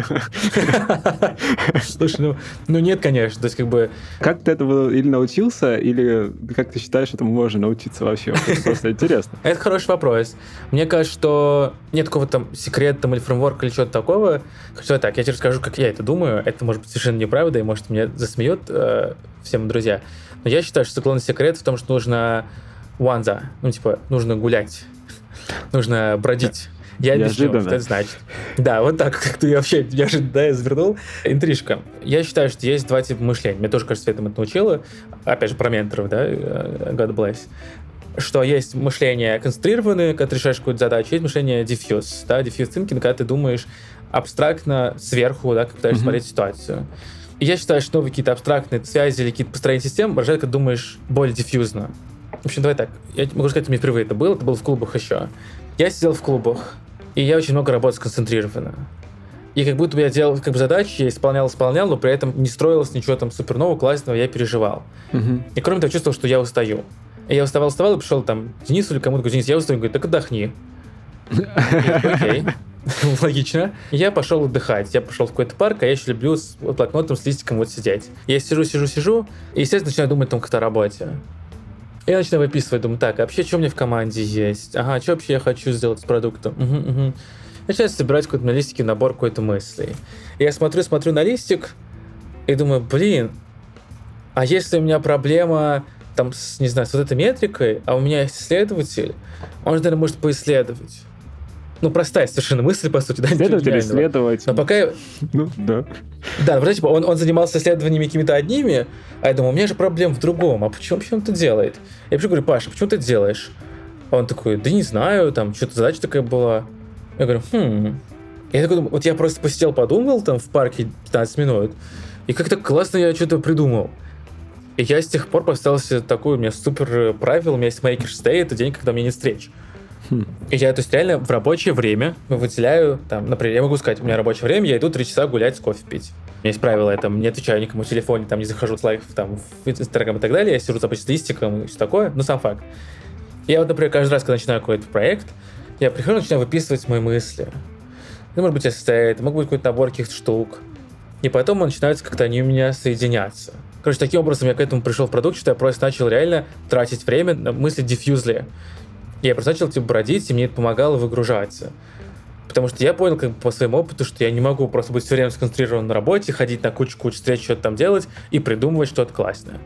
Слушай, ну, ну нет, конечно. То есть как бы... Как ты этого или научился, или как ты считаешь, этому можно научиться вообще? Просто интересно. Это хороший вопрос. Мне кажется, что нет какого-то там секрета там, или фреймворка или чего-то такого. Хотя так, я тебе расскажу, как я это думаю. Это может быть совершенно неправда, и может меня засмеют э, все мои друзья. Но я считаю, что главный секрет в том, что нужно Ванза. Ну, типа, нужно гулять. Нужно бродить. Я объясню, что это значит. Да, вот так, как ты вообще неожиданно да, я завернул. Интрижка. Я считаю, что есть два типа мышления. Мне тоже, кажется, этому это научила. Опять же, про менторов, да, э, God bless. Что есть мышление концентрированное, когда ты решаешь какую-то задачу, есть мышление diffuse, да, diffuse thinking, когда ты думаешь абстрактно сверху, да, как пытаешься mm-hmm. смотреть ситуацию. И я считаю, что новые какие-то абстрактные связи или какие-то построения систем выражают, когда думаешь более диффьюзно. В общем, давай так. Я могу сказать, мне впервые это было. Это было в клубах еще. Я сидел в клубах, и я очень много работал сконцентрированно. И как будто бы я делал как бы задачи, я исполнял, исполнял, но при этом не строилось ничего там супер нового, классного, я переживал. Угу. И кроме того, чувствовал, что я устаю. И я уставал, уставал, и пришел там Денису или кому-то, говорю, Денис, я устаю, он говорит, так отдохни. Окей. Логично. Я пошел отдыхать. Я пошел в какой-то парк, а я еще люблю с блокнотом, с листиком вот сидеть. Я сижу, сижу, сижу, и, естественно, начинаю думать там как-то о работе. Я начинаю выписывать, думаю, так, а вообще, что меня в команде есть? Ага, что вообще я хочу сделать с продуктом? Угу, угу. Начинаю собирать какой-то на листике набор какой-то мыслей. Я смотрю, смотрю на листик и думаю, блин, а если у меня проблема там, с, не знаю, с вот этой метрикой, а у меня есть исследователь, он же, наверное, может поисследовать ну, простая совершенно мысль, по сути, да, Исследовать или исследовать. Но пока... Ну, да. Да, ну, типа, он, он занимался исследованиями какими-то одними, а я думаю, у меня же проблема в другом, а почему, почему он это делает? Я почему говорю, Паша, почему ты это делаешь? А он такой, да не знаю, там, что-то задача такая была. Я говорю, хм. Я такой думаю, вот я просто посидел, подумал там в парке 15 минут, и как-то классно я что-то придумал. И я с тех пор поставил себе такое, у меня супер правило, у меня есть Maker Stay, это день, когда у меня нет встреч. Хм. И я, то есть, реально в рабочее время выделяю, там, например, я могу сказать, у меня рабочее время, я иду три часа гулять кофе пить. У меня есть правило, я там не отвечаю никому в телефоне, там не захожу в лайф, там, в Инстаграм и так далее, я сижу за листиком и все такое, но сам факт. Я вот, например, каждый раз, когда начинаю какой-то проект, я прихожу, начинаю выписывать мои мысли. Ну, может быть, эссе, это могут быть какой-то набор каких-то штук. И потом начинаются как-то они у меня соединяться. Короче, таким образом я к этому пришел в продукт, что я просто начал реально тратить время на мысли диффьюзли. Я просто начал типа бродить, и мне это помогало выгружаться. Потому что я понял как бы, по своему опыту, что я не могу просто быть все время сконцентрирован на работе, ходить на кучу-кучу встреч, что-то там делать и придумывать что-то классное.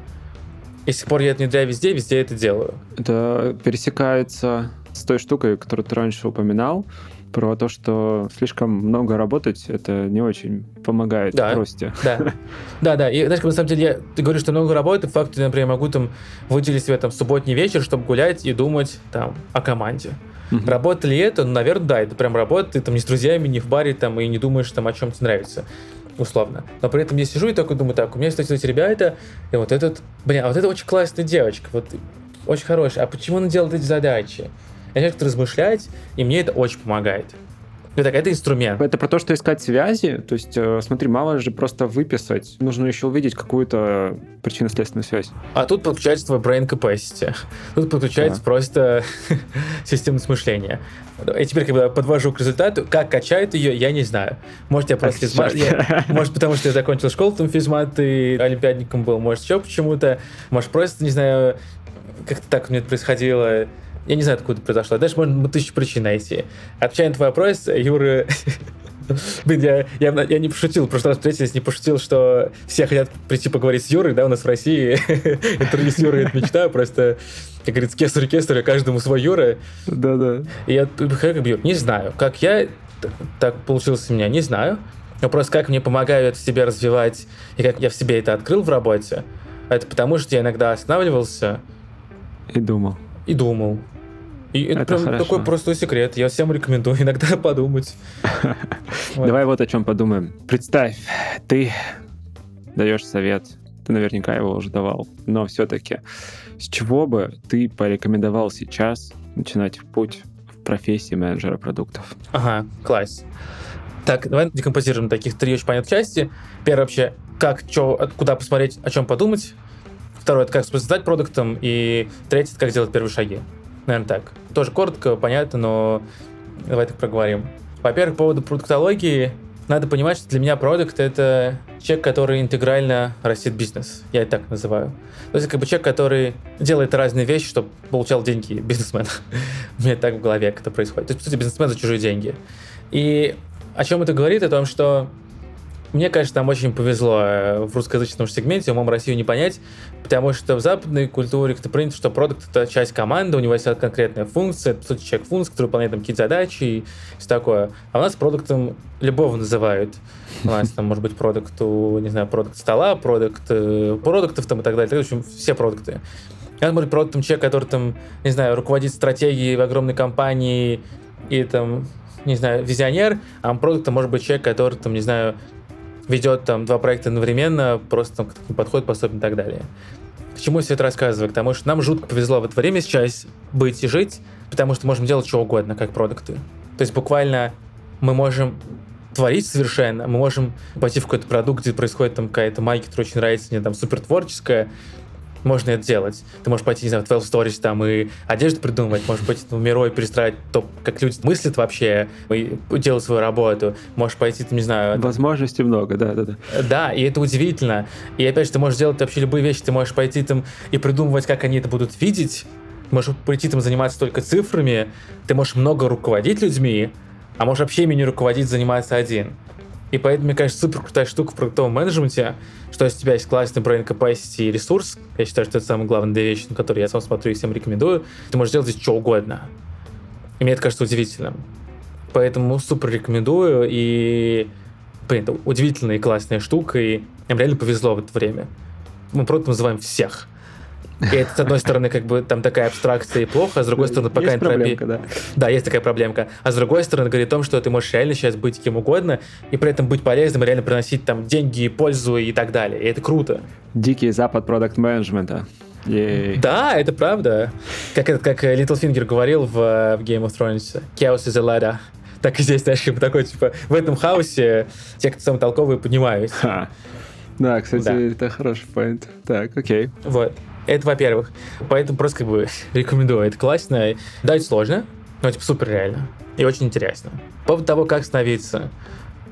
И с тех пор я это внедряю везде, везде это делаю. Это пересекается с той штукой, которую ты раньше упоминал, про то, что слишком много работать, это не очень помогает да, в росте. Да, да, да. И знаешь, как на самом деле, я, ты говоришь, что много работы, факт, я, например, могу там выделить себе там субботний вечер, чтобы гулять и думать там о команде. Uh-huh. Работа ли это? Ну, наверное, да, это прям работа, ты там не с друзьями, не в баре там и не думаешь там о чем тебе нравится условно. Но при этом я сижу и такой думаю, так, у меня эти ребята, и вот этот, блин, а вот это очень классная девочка, вот очень хорошая, а почему она делает эти задачи? Я начал размышлять, и мне это очень помогает. Ну, так, это инструмент. Это про то, что искать связи. То есть, э, смотри, мало же просто выписать. Нужно еще увидеть какую-то причинно-следственную связь. А тут подключается твой brain capacity. Тут подключается да. просто системность мышления. И теперь, когда подвожу к результату, как качает ее, я не знаю. Может, я просто физмат... Я... Может, потому что я закончил школу, там физмат и олимпиадником был. Может, еще почему-то. Может, просто, не знаю, как-то так у меня это происходило. Я не знаю, откуда произошло. Дальше можно тысячу причин найти. Отвечая на твой вопрос, Юра... Блин, я, я, я не пошутил, в прошлый раз встретились, не пошутил, что все хотят прийти поговорить с Юрой, да, у нас в России интервью с Юрой — это мечта, просто, как говорится, кесарь кесарь, каждому свой Юра. Да-да. И я как бы, не знаю, как я, так получилось у меня, не знаю, но просто как мне помогают в себе развивать, и как я в себе это открыл в работе, это потому, что я иногда останавливался. И думал. И думал. И это, это прям хорошо. такой простой секрет. Я всем рекомендую иногда подумать. Давай вот о чем подумаем. Представь, ты даешь совет, ты наверняка его уже давал, но все-таки с чего бы ты порекомендовал сейчас начинать путь в профессии менеджера продуктов. Ага, класс. Так, давай декомпозируем таких три очень понятных части. Первое вообще, как, что, куда посмотреть, о чем подумать. Второе, это как создать продуктом. И третье, это как сделать первые шаги. Наверное, так. Тоже коротко, понятно, но давай так проговорим. Во-первых, по поводу продуктологии, надо понимать, что для меня продукт — это человек, который интегрально растет бизнес. Я это так называю. То есть, как бы человек, который делает разные вещи, чтобы получал деньги бизнесмен. У меня так в голове это происходит. То есть, по сути, бизнесмен за чужие деньги. И о чем это говорит? О том, что мне, кажется, нам очень повезло э, в русскоязычном сегменте, умом Россию не понять, потому что в западной культуре как-то принято, что продукт — это часть команды, у него есть конкретная функция, это, по сути, человек функция, который выполняет там какие-то задачи и все такое. А у нас продуктом любого называют. У нас там может быть продукт, не знаю, продукт стола, продукт э, продуктов там и так далее. В общем, все продукты. Это может быть продуктом человек, который там, не знаю, руководит стратегией в огромной компании и там не знаю, визионер, а продуктом может быть человек, который, там, не знаю, ведет там два проекта одновременно, просто там подходит пособен и так далее. К чему я все это рассказываю? К тому, что нам жутко повезло в это время сейчас быть и жить, потому что можем делать что угодно, как продукты. То есть буквально мы можем творить совершенно, мы можем пойти в какой-то продукт, где происходит там какая-то магия, которая очень нравится мне, там супер творческая, можно это делать. Ты можешь пойти, не знаю, в 12 Stories там и одежду придумывать, можешь пойти в Мирой перестраивать то, как люди мыслят вообще, и делать свою работу. Можешь пойти, там, не знаю... Возможностей много, да, да, да. Да, и это удивительно. И опять же, ты можешь делать вообще любые вещи, ты можешь пойти там и придумывать, как они это будут видеть, можешь прийти там заниматься только цифрами, ты можешь много руководить людьми, а можешь вообще ими не руководить, заниматься один. И поэтому, мне кажется, супер крутая штука в продуктовом менеджменте, что если у тебя есть классный brain capacity и ресурс, я считаю, что это самые главные две вещи, на которые я сам смотрю и всем рекомендую, ты можешь делать здесь что угодно. И мне это кажется удивительным. Поэтому супер рекомендую, и, блин, это удивительная и классная штука, и им реально повезло в это время. Мы просто называем всех. И это, с одной стороны, как бы там такая абстракция и плохо, а с другой стороны, пока есть проблемка, да. Да, есть такая проблемка. А с другой стороны, говорит о том, что ты можешь реально сейчас быть кем угодно, и при этом быть полезным, и реально приносить там деньги, пользу и так далее. И это круто. Дикий запад product management а Да, это правда. Как, этот, как Littlefinger говорил в, в Game of Thrones, chaos is a ladder. Так и здесь, знаешь, такой, типа, в этом хаосе те, кто самые толковые, поднимаются. Ха. Да, кстати, да. это хороший point. Так, окей. Вот. Это во-первых. Поэтому просто как бы рекомендую. Это классно. Да, это сложно, но типа супер реально. И очень интересно. По поводу того, как становиться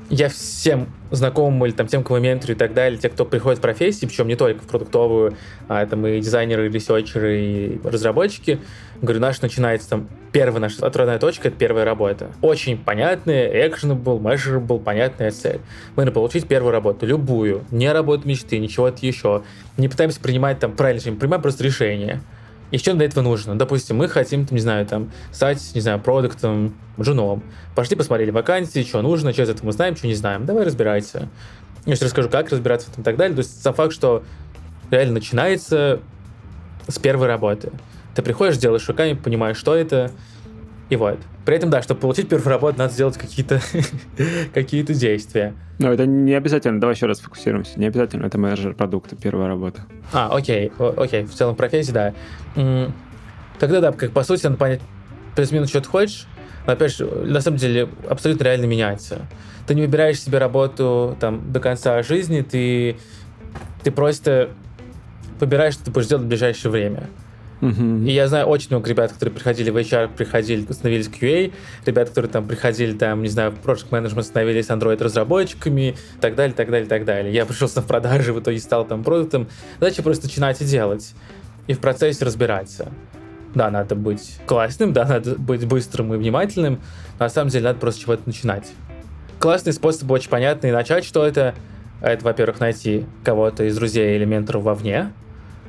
я всем знакомым или там тем, кого менторю и так далее, те, кто приходит в профессии, причем не только в продуктовую, а там и дизайнеры, и ресерчеры, и разработчики, говорю, наш начинается там, первая наша отправная точка — это первая работа. Очень понятная, actionable, measurable, понятная цель. Мы надо получить первую работу, любую, не работу мечты, ничего-то еще. Не пытаемся принимать там правильное решение, принимаем просто решение. И что для этого нужно? Допустим, мы хотим, там, не знаю, там, стать, не знаю, продуктом, джуном. Пошли посмотрели вакансии, что нужно, что из этого мы знаем, что не знаем. Давай разбирайся. Я сейчас расскажу, как разбираться в этом и так далее. То есть сам факт, что реально начинается с первой работы. Ты приходишь, делаешь руками, понимаешь, что это, и вот. При этом, да, чтобы получить первую работу, надо сделать какие-то какие действия. Но это не обязательно, давай еще раз фокусируемся, не обязательно это менеджер продукта, первая работа. А, окей, окей, в целом профессия, да. Тогда, да, как по сути, надо понять плюс-минус, что ты хочешь, но, опять же, на самом деле, абсолютно реально меняется. Ты не выбираешь себе работу там до конца жизни, ты, ты просто выбираешь, что ты будешь делать в ближайшее время. Uh-huh. И я знаю очень много ребят, которые приходили в HR, приходили, становились QA, ребят, которые там приходили, там, не знаю, в Project Management становились Android-разработчиками, так далее, так далее, так далее. Я пришел в продажи, в итоге стал там продуктом. Задача просто начинать и делать. И в процессе разбираться. Да, надо быть классным, да, надо быть быстрым и внимательным, но на самом деле надо просто чего-то начинать. Классный способ, очень понятный, начать что это. Это, во-первых, найти кого-то из друзей или менторов вовне,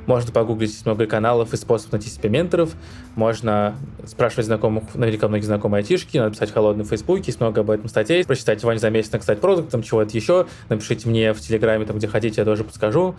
можно погуглить много каналов и способ найти себе менторов. Можно спрашивать знакомых, наверняка многие знакомые айтишки, надо писать холодный в Фейсбуке, есть много об этом статей. Прочитать Вань за месяц, стать продуктом, чего-то еще. Напишите мне в Телеграме, там, где хотите, я тоже подскажу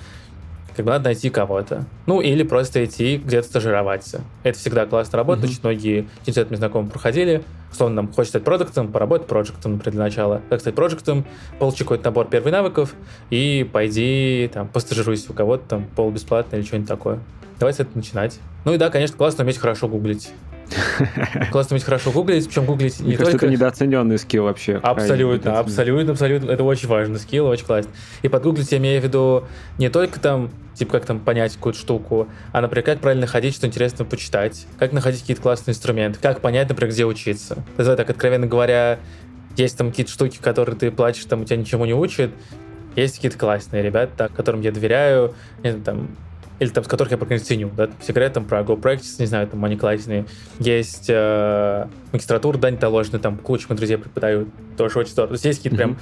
бы надо найти кого-то. Ну, или просто идти где-то стажироваться. Это всегда классно работает, mm-hmm. очень многие университетами знакомые проходили. Условно, нам хочет стать продуктом, поработать проектом, например, для начала. Как стать проектом, получи какой-то набор первых навыков и пойди там постажируйся у кого-то там полубесплатно или что-нибудь такое. Давайте это начинать. Ну и да, конечно, классно уметь хорошо гуглить. Классно уметь хорошо гуглить, причем гуглить Мне не кажется, только... это недооцененный скилл вообще. Абсолютно, абсолютно, абсолютно. Это очень важный скилл, очень классно. И подгуглить я имею в виду не только там, типа, как там понять какую-то штуку, а, например, как правильно ходить, что интересно почитать, как находить какие-то классные инструменты, как понять, например, где учиться. Это так, откровенно говоря, есть там какие-то штуки, которые ты платишь, там, у тебя ничему не учат, есть какие-то классные ребята, которым я доверяю, там, или там, с которых я, мере, ценю, да, там, секрет там про Go Practice, не знаю, там они классные. Есть э, магистратура, да, не таложная, там куча моих друзей преподают, тоже очень здорово. То есть есть какие-то прям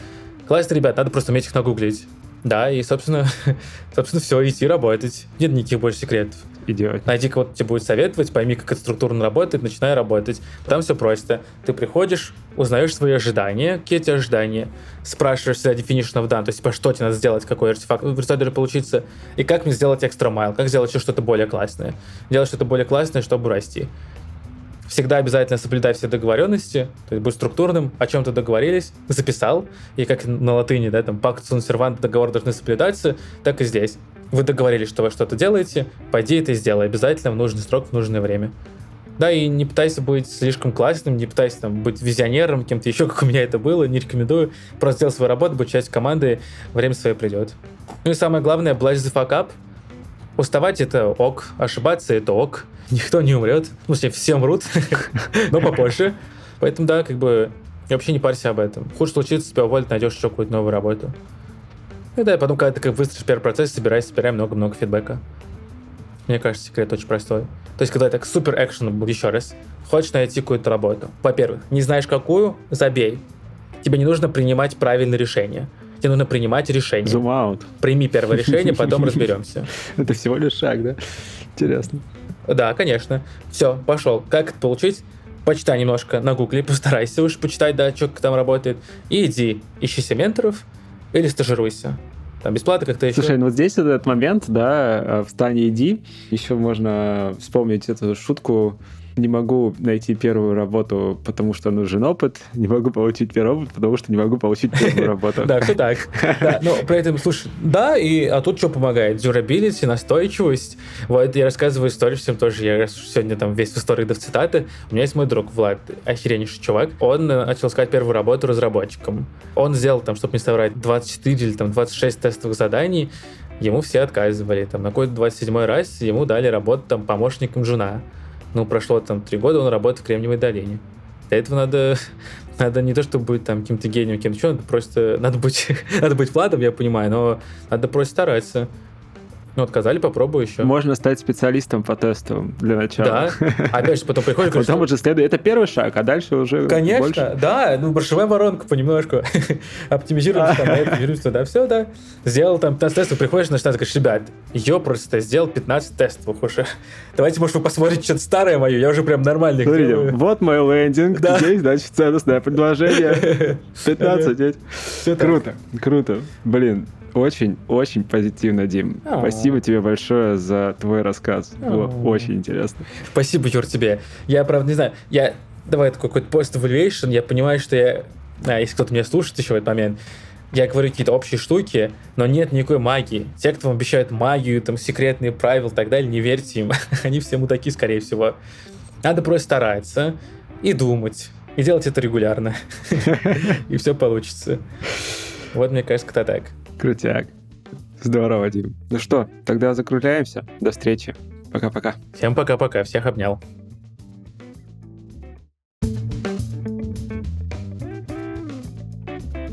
классные ребята, надо просто уметь их нагуглить. Да, и, собственно, собственно, все, идти работать. Нет никаких больше секретов. Идиот. Найди кого-то тебе будет советовать, пойми, как это структурно работает, начинай работать. Там все просто. Ты приходишь, узнаешь свои ожидания, какие тебя ожидания, спрашиваешь себя definition of done, то есть, типа, что тебе надо сделать, какой артефакт, в результате даже получиться, и как мне сделать экстра майл, как сделать еще что-то более классное. Делать что-то более классное, чтобы расти. Всегда обязательно соблюдай все договоренности, то есть будь структурным, о чем-то договорились, записал, и как на латыни, да, там, пакт сун договор должны соблюдаться, так и здесь. Вы договорились, что вы что-то делаете, пойди это и сделай, обязательно в нужный срок, в нужное время. Да, и не пытайся быть слишком классным, не пытайся там, быть визионером, кем-то еще, как у меня это было, не рекомендую. Просто делай свою работу, будь частью команды, время свое придет. Ну и самое главное, blast the fuck up. Уставать это ок, ошибаться это ок. Никто не умрет. Ну, в смысле, все умрут, но попозже. Поэтому, да, как бы, вообще не парься об этом. Хуже случится, тебя уволят, найдешь еще какую-то новую работу. И да, и потом, когда ты как выстроишь первый процесс, собирай, собирай много-много фидбэка. Мне кажется, секрет очень простой. То есть, когда так супер экшен, еще раз, хочешь найти какую-то работу. Во-первых, не знаешь какую, забей. Тебе не нужно принимать правильное решение. Тебе нужно принимать решение. Zoom out. Прими первое решение, потом разберемся. Это всего лишь шаг, да? Интересно. Да, конечно. Все, пошел. Как это получить? Почитай немножко на гугле, постарайся уж почитать, да, что там работает. И иди, ищи себе менторов или стажируйся. Там бесплатно как-то еще. Слушай, ну вот здесь этот момент, да, э, встань и иди. Еще можно вспомнить эту шутку. Не могу найти первую работу, потому что нужен опыт. Не могу получить первый опыт, потому что не могу получить первую работу. Да, все так. Но при этом, слушай, да, и а тут что помогает? Durability, настойчивость. Вот я рассказываю историю всем тоже. Я сегодня там весь в историях до цитаты. У меня есть мой друг Влад, охереннейший чувак. Он э, начал искать первую работу разработчиком. Он сделал там, чтобы не соврать, 24 или там 26 тестовых заданий. Ему все отказывали. Там на какой-то 27 раз ему дали работу там помощником жена. Ну, прошло там три года, он работает в Кремниевой долине. Для этого надо, надо не то, чтобы быть там каким-то гением, кем-то еще, надо просто, надо быть, надо быть Владом, я понимаю, но надо просто стараться. Ну, отказали, попробую еще. Можно стать специалистом по тестовым для начала. Да. Опять же, потом приходишь, говоришь, Потом уже следует. Это первый шаг, а дальше уже Конечно, больше. да, ну борщевая воронка понемножку. Оптимизируем там, оптимизируем туда, все, да. Сделал там 15 тестов, приходишь, начинаешь, говоришь, ребят, я просто сделал 15 тестовых уже. Давайте, может, вы посмотрите что-то старое мое, я уже прям нормально их Смотрите, делаю. вот мой лендинг, Да. здесь, значит, ценностное предложение. 15, ведь. Всё так. Круто, круто. Блин, очень, очень позитивно, Дим. А. Спасибо тебе большое за твой рассказ. Было А. очень интересно. Спасибо, Юр, тебе. Я, правда, не знаю, я... Давай такой какой-то post-evaluation, я понимаю, что я... А, если кто-то меня слушает еще в этот момент, я говорю какие-то общие штуки, но нет никакой магии. Те, кто вам обещают магию, там, секретные правила и так далее, не верьте им. Они все мудаки, скорее всего. Надо просто стараться и думать, и делать это регулярно. И все получится. Вот, мне кажется, как-то так. Крутяк. Здорово, Дим. Ну что, тогда закругляемся. До встречи. Пока-пока. Всем пока-пока, всех обнял.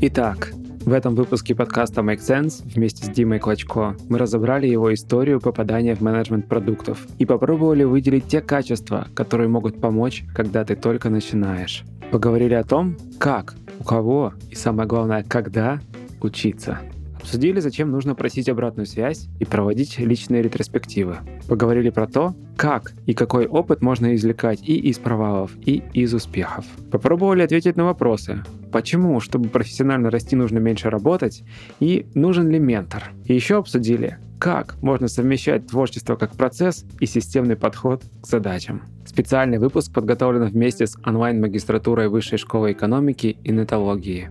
Итак, в этом выпуске подкаста Make Sense вместе с Димой Клочко мы разобрали его историю попадания в менеджмент продуктов и попробовали выделить те качества, которые могут помочь, когда ты только начинаешь. Поговорили о том, как, у кого и самое главное, когда учиться. Обсудили, зачем нужно просить обратную связь и проводить личные ретроспективы. Поговорили про то, как и какой опыт можно извлекать и из провалов, и из успехов. Попробовали ответить на вопросы. Почему, чтобы профессионально расти, нужно меньше работать? И нужен ли ментор? И еще обсудили, как можно совмещать творчество как процесс и системный подход к задачам. Специальный выпуск подготовлен вместе с онлайн-магистратурой Высшей школы экономики и нетологии.